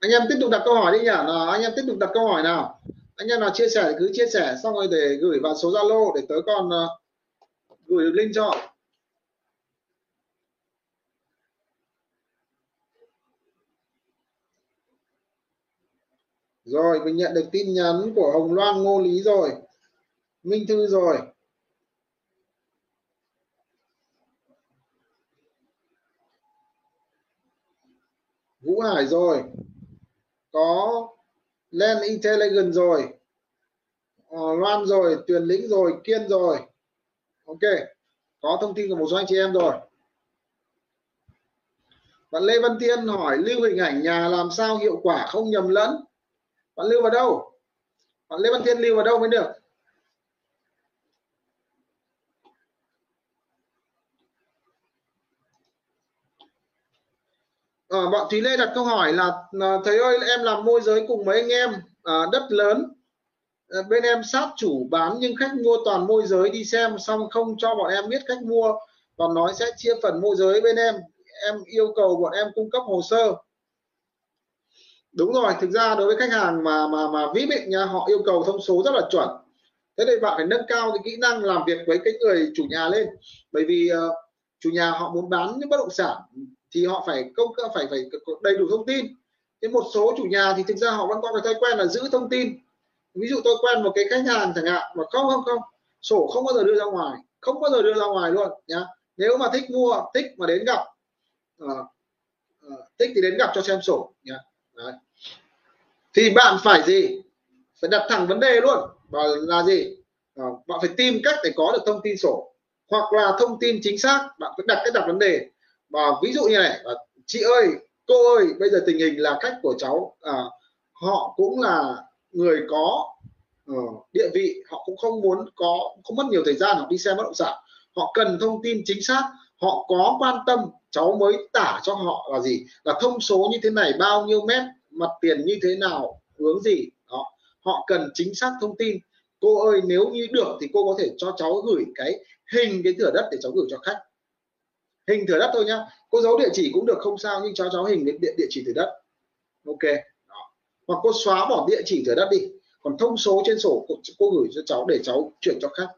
Anh em tiếp tục đặt câu hỏi đi nhỉ. Nào anh em tiếp tục đặt câu hỏi nào. Anh em nào chia sẻ cứ chia sẻ xong rồi để gửi vào số zalo để tới còn uh, gửi link cho. Rồi mình nhận được tin nhắn của hồng loan ngô lý rồi. Minh thư rồi. Vũ Hải rồi. Có Len Intelligent rồi. Ờ, Loan rồi, Tuyền Lĩnh rồi, Kiên rồi. Ok, có thông tin của một số anh chị em rồi. Bạn Lê Văn Tiên hỏi, lưu hình ảnh nhà làm sao hiệu quả không nhầm lẫn? Bạn lưu vào đâu? Bạn Lê Văn Tiên lưu vào đâu mới được? À, bọn Thúy Lê đặt câu hỏi là ờ, thầy ơi em làm môi giới cùng mấy anh em? À, đất lớn. À, bên em sát chủ bán nhưng khách mua toàn môi giới đi xem xong không cho bọn em biết cách mua còn nói sẽ chia phần môi giới bên em. Em yêu cầu bọn em cung cấp hồ sơ. Đúng rồi thực ra đối với khách hàng mà mà mà vip ấy nha họ yêu cầu thông số rất là chuẩn. Thế nên bạn phải nâng cao cái kỹ năng làm việc với cái người chủ nhà lên. Bởi vì uh, chủ nhà họ muốn bán những bất động sản thì họ phải công phải phải đầy đủ thông tin. Thế một số chủ nhà thì thực ra họ vẫn có cái thói quen là giữ thông tin. Ví dụ tôi quen một cái khách hàng chẳng hạn mà không không không sổ không bao giờ đưa ra ngoài không bao giờ đưa ra ngoài luôn nhá. Nếu mà thích mua thích mà đến gặp uh, uh, thích thì đến gặp cho xem sổ nhá. Đấy. thì bạn phải gì? Phải đặt thẳng vấn đề luôn. Và là gì? Uh, bạn phải tìm cách để có được thông tin sổ. Hoặc là thông tin chính xác bạn phải đặt cái đặt vấn đề và ví dụ như này chị ơi cô ơi bây giờ tình hình là khách của cháu à, họ cũng là người có uh, địa vị họ cũng không muốn có không mất nhiều thời gian họ đi xem bất động sản. Họ cần thông tin chính xác họ có quan tâm cháu mới tả cho họ là gì là thông số như thế này bao nhiêu mét mặt tiền như thế nào hướng gì đó. Họ cần chính xác thông tin. Cô ơi nếu như được thì cô có thể cho cháu gửi cái hình cái thửa đất để cháu gửi cho khách hình thửa đất thôi nhá. Cô giấu địa chỉ cũng được không sao nhưng cháu cháu hình địa, địa, địa chỉ thửa đất. Ok đó. hoặc cô xóa bỏ địa chỉ thửa đất đi. Còn thông số trên sổ cô, cô gửi cho cháu để cháu chuyển cho khác.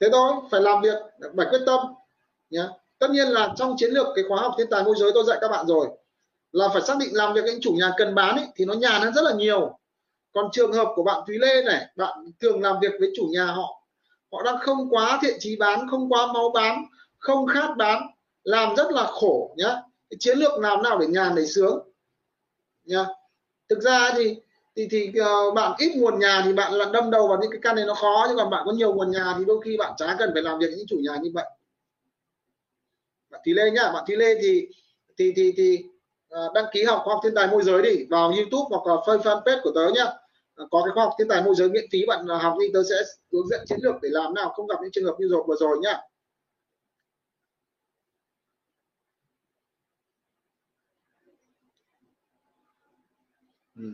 Thế thôi phải làm việc phải quyết tâm nhá. Tất nhiên là trong chiến lược cái khóa học thiên tài môi giới tôi dạy các bạn rồi là phải xác định làm việc với chủ nhà cần bán ấy, thì nó nhàn hơn rất là nhiều. Còn trường hợp của bạn Thúy Lê này bạn thường làm việc với chủ nhà họ họ đang không quá thiện trí bán không quá máu bán không khát bán làm rất là khổ nhá. Cái chiến lược làm nào để nhàn để sướng nhá. Thực ra thì thì thì uh, bạn ít nguồn nhà thì bạn là đâm đầu vào những cái căn này nó khó nhưng còn bạn có nhiều nguồn nhà thì đôi khi bạn chả cần phải làm việc với những chủ nhà như vậy. Bạn thì lê nhá bạn thì lê thì thì thì thì uh, đăng ký học khoa học thiên tài môi giới đi vào youtube hoặc là fanpage của tớ nhá. Ờ, có cái khóa học thiên tài môi giới miễn phí bạn ờ, học thì tớ sẽ hướng dẫn chiến lược để làm nào không gặp những trường hợp như rồi vừa rồi nhá. Ừ.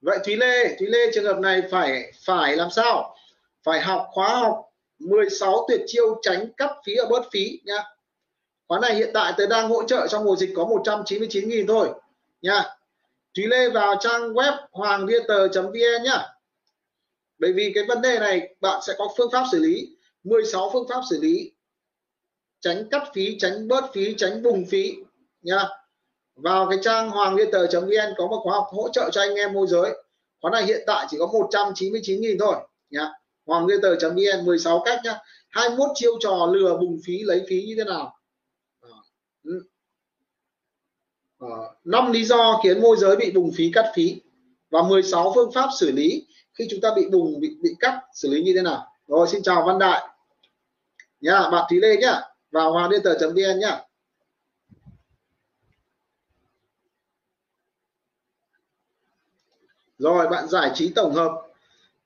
Vậy Thúy Lê Thúy Lê trường hợp này phải phải làm sao? Phải học khóa học 16 tuyệt chiêu tránh cắp phí ở bớt phí nhá. Khóa này hiện tại tớ đang hỗ trợ trong mùa dịch có 199.000 thôi nha Thúy Lê vào trang web hoangvietr.vn nhá. Bởi vì cái vấn đề này bạn sẽ có phương pháp xử lý 16 phương pháp xử lý. Tránh cắt phí, tránh bớt phí, tránh bùng phí nha vào cái trang hoàng liên tờ.vn có một khóa học hỗ trợ cho anh em môi giới. Khóa này hiện tại chỉ có 199.000 thôi nhá. hoàng liên tờ.vn 16 cách nhá. 21 chiêu trò lừa bùng phí lấy phí như thế nào? Ừ. Ờ, năm lý do khiến môi giới bị bùng phí cắt phí và 16 phương pháp xử lý khi chúng ta bị bùng bị bị cắt xử lý như thế nào? Rồi xin chào Văn Đại. Nha bạn Thúy Lê nhá vào hoàng điện tử.vn nhá. Rồi bạn giải trí tổng hợp.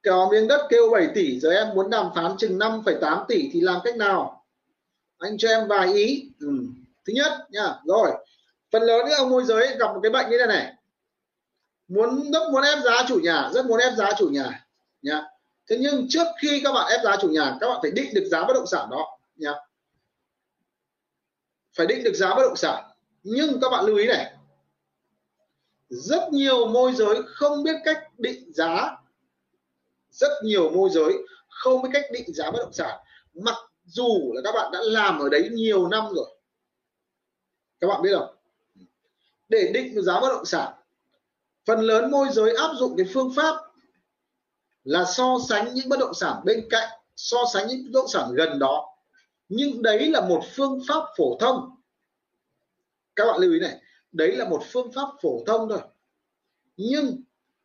Kéo miếng đất kêu 7 tỷ giờ em muốn đàm phán chừng 5,8 tỷ thì làm cách nào? Anh cho em vài ý. Ừ. thứ nhất nha rồi phần lớn những ông môi giới gặp một cái bệnh như thế này. Muốn rất muốn ép giá chủ nhà, rất muốn ép giá chủ nhà, nhá. Thế nhưng trước khi các bạn ép giá chủ nhà, các bạn phải định được giá bất động sản đó, nhá. Phải định được giá bất động sản. Nhưng các bạn lưu ý này, rất nhiều môi giới không biết cách định giá. Rất nhiều môi giới không biết cách định giá bất động sản. Mặc dù là các bạn đã làm ở đấy nhiều năm rồi. Các bạn biết không? Để định giá bất động sản. Phần lớn môi giới áp dụng cái phương pháp là so sánh những bất động sản bên cạnh so sánh những bất động sản gần đó. Nhưng đấy là một phương pháp phổ thông. Các bạn lưu ý này đấy là một phương pháp phổ thông thôi. Nhưng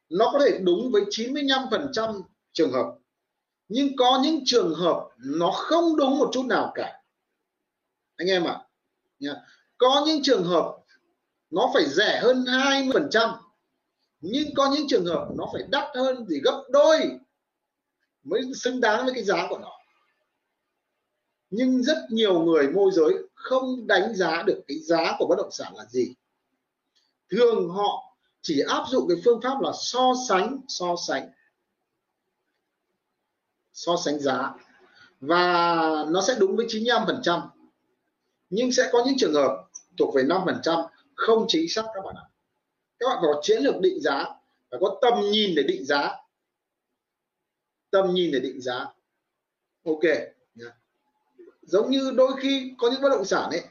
nó có thể đúng với 95% trường hợp. Nhưng có những trường hợp nó không đúng một chút nào cả. Anh em ạ à, có những trường hợp nó phải rẻ hơn 20% nhưng có những trường hợp nó phải đắt hơn thì gấp đôi mới xứng đáng với cái giá của nó. Nhưng rất nhiều người môi giới không đánh giá được cái giá của bất động sản là gì. Thường họ chỉ áp dụng cái phương pháp là so sánh so sánh. So sánh giá. Và nó sẽ đúng với 95% nhưng sẽ có những trường hợp thuộc về 5% không chính xác các bạn ạ. Các bạn có chiến lược định giá và có tầm nhìn để định giá. Tầm nhìn để định giá. Ok. Giống như đôi khi có những bất động sản ấy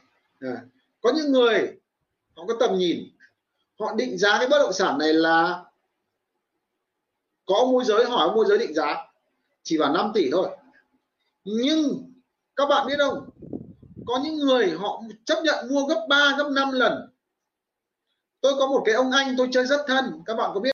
có những người họ có tầm nhìn. Họ định giá cái bất động sản này là có môi giới, hỏi môi giới định giá, chỉ vào 5 tỷ thôi. Nhưng các bạn biết không? Có những người họ chấp nhận mua gấp 3 gấp 5 lần tôi có một cái ông anh tôi chơi rất thân các bạn có biết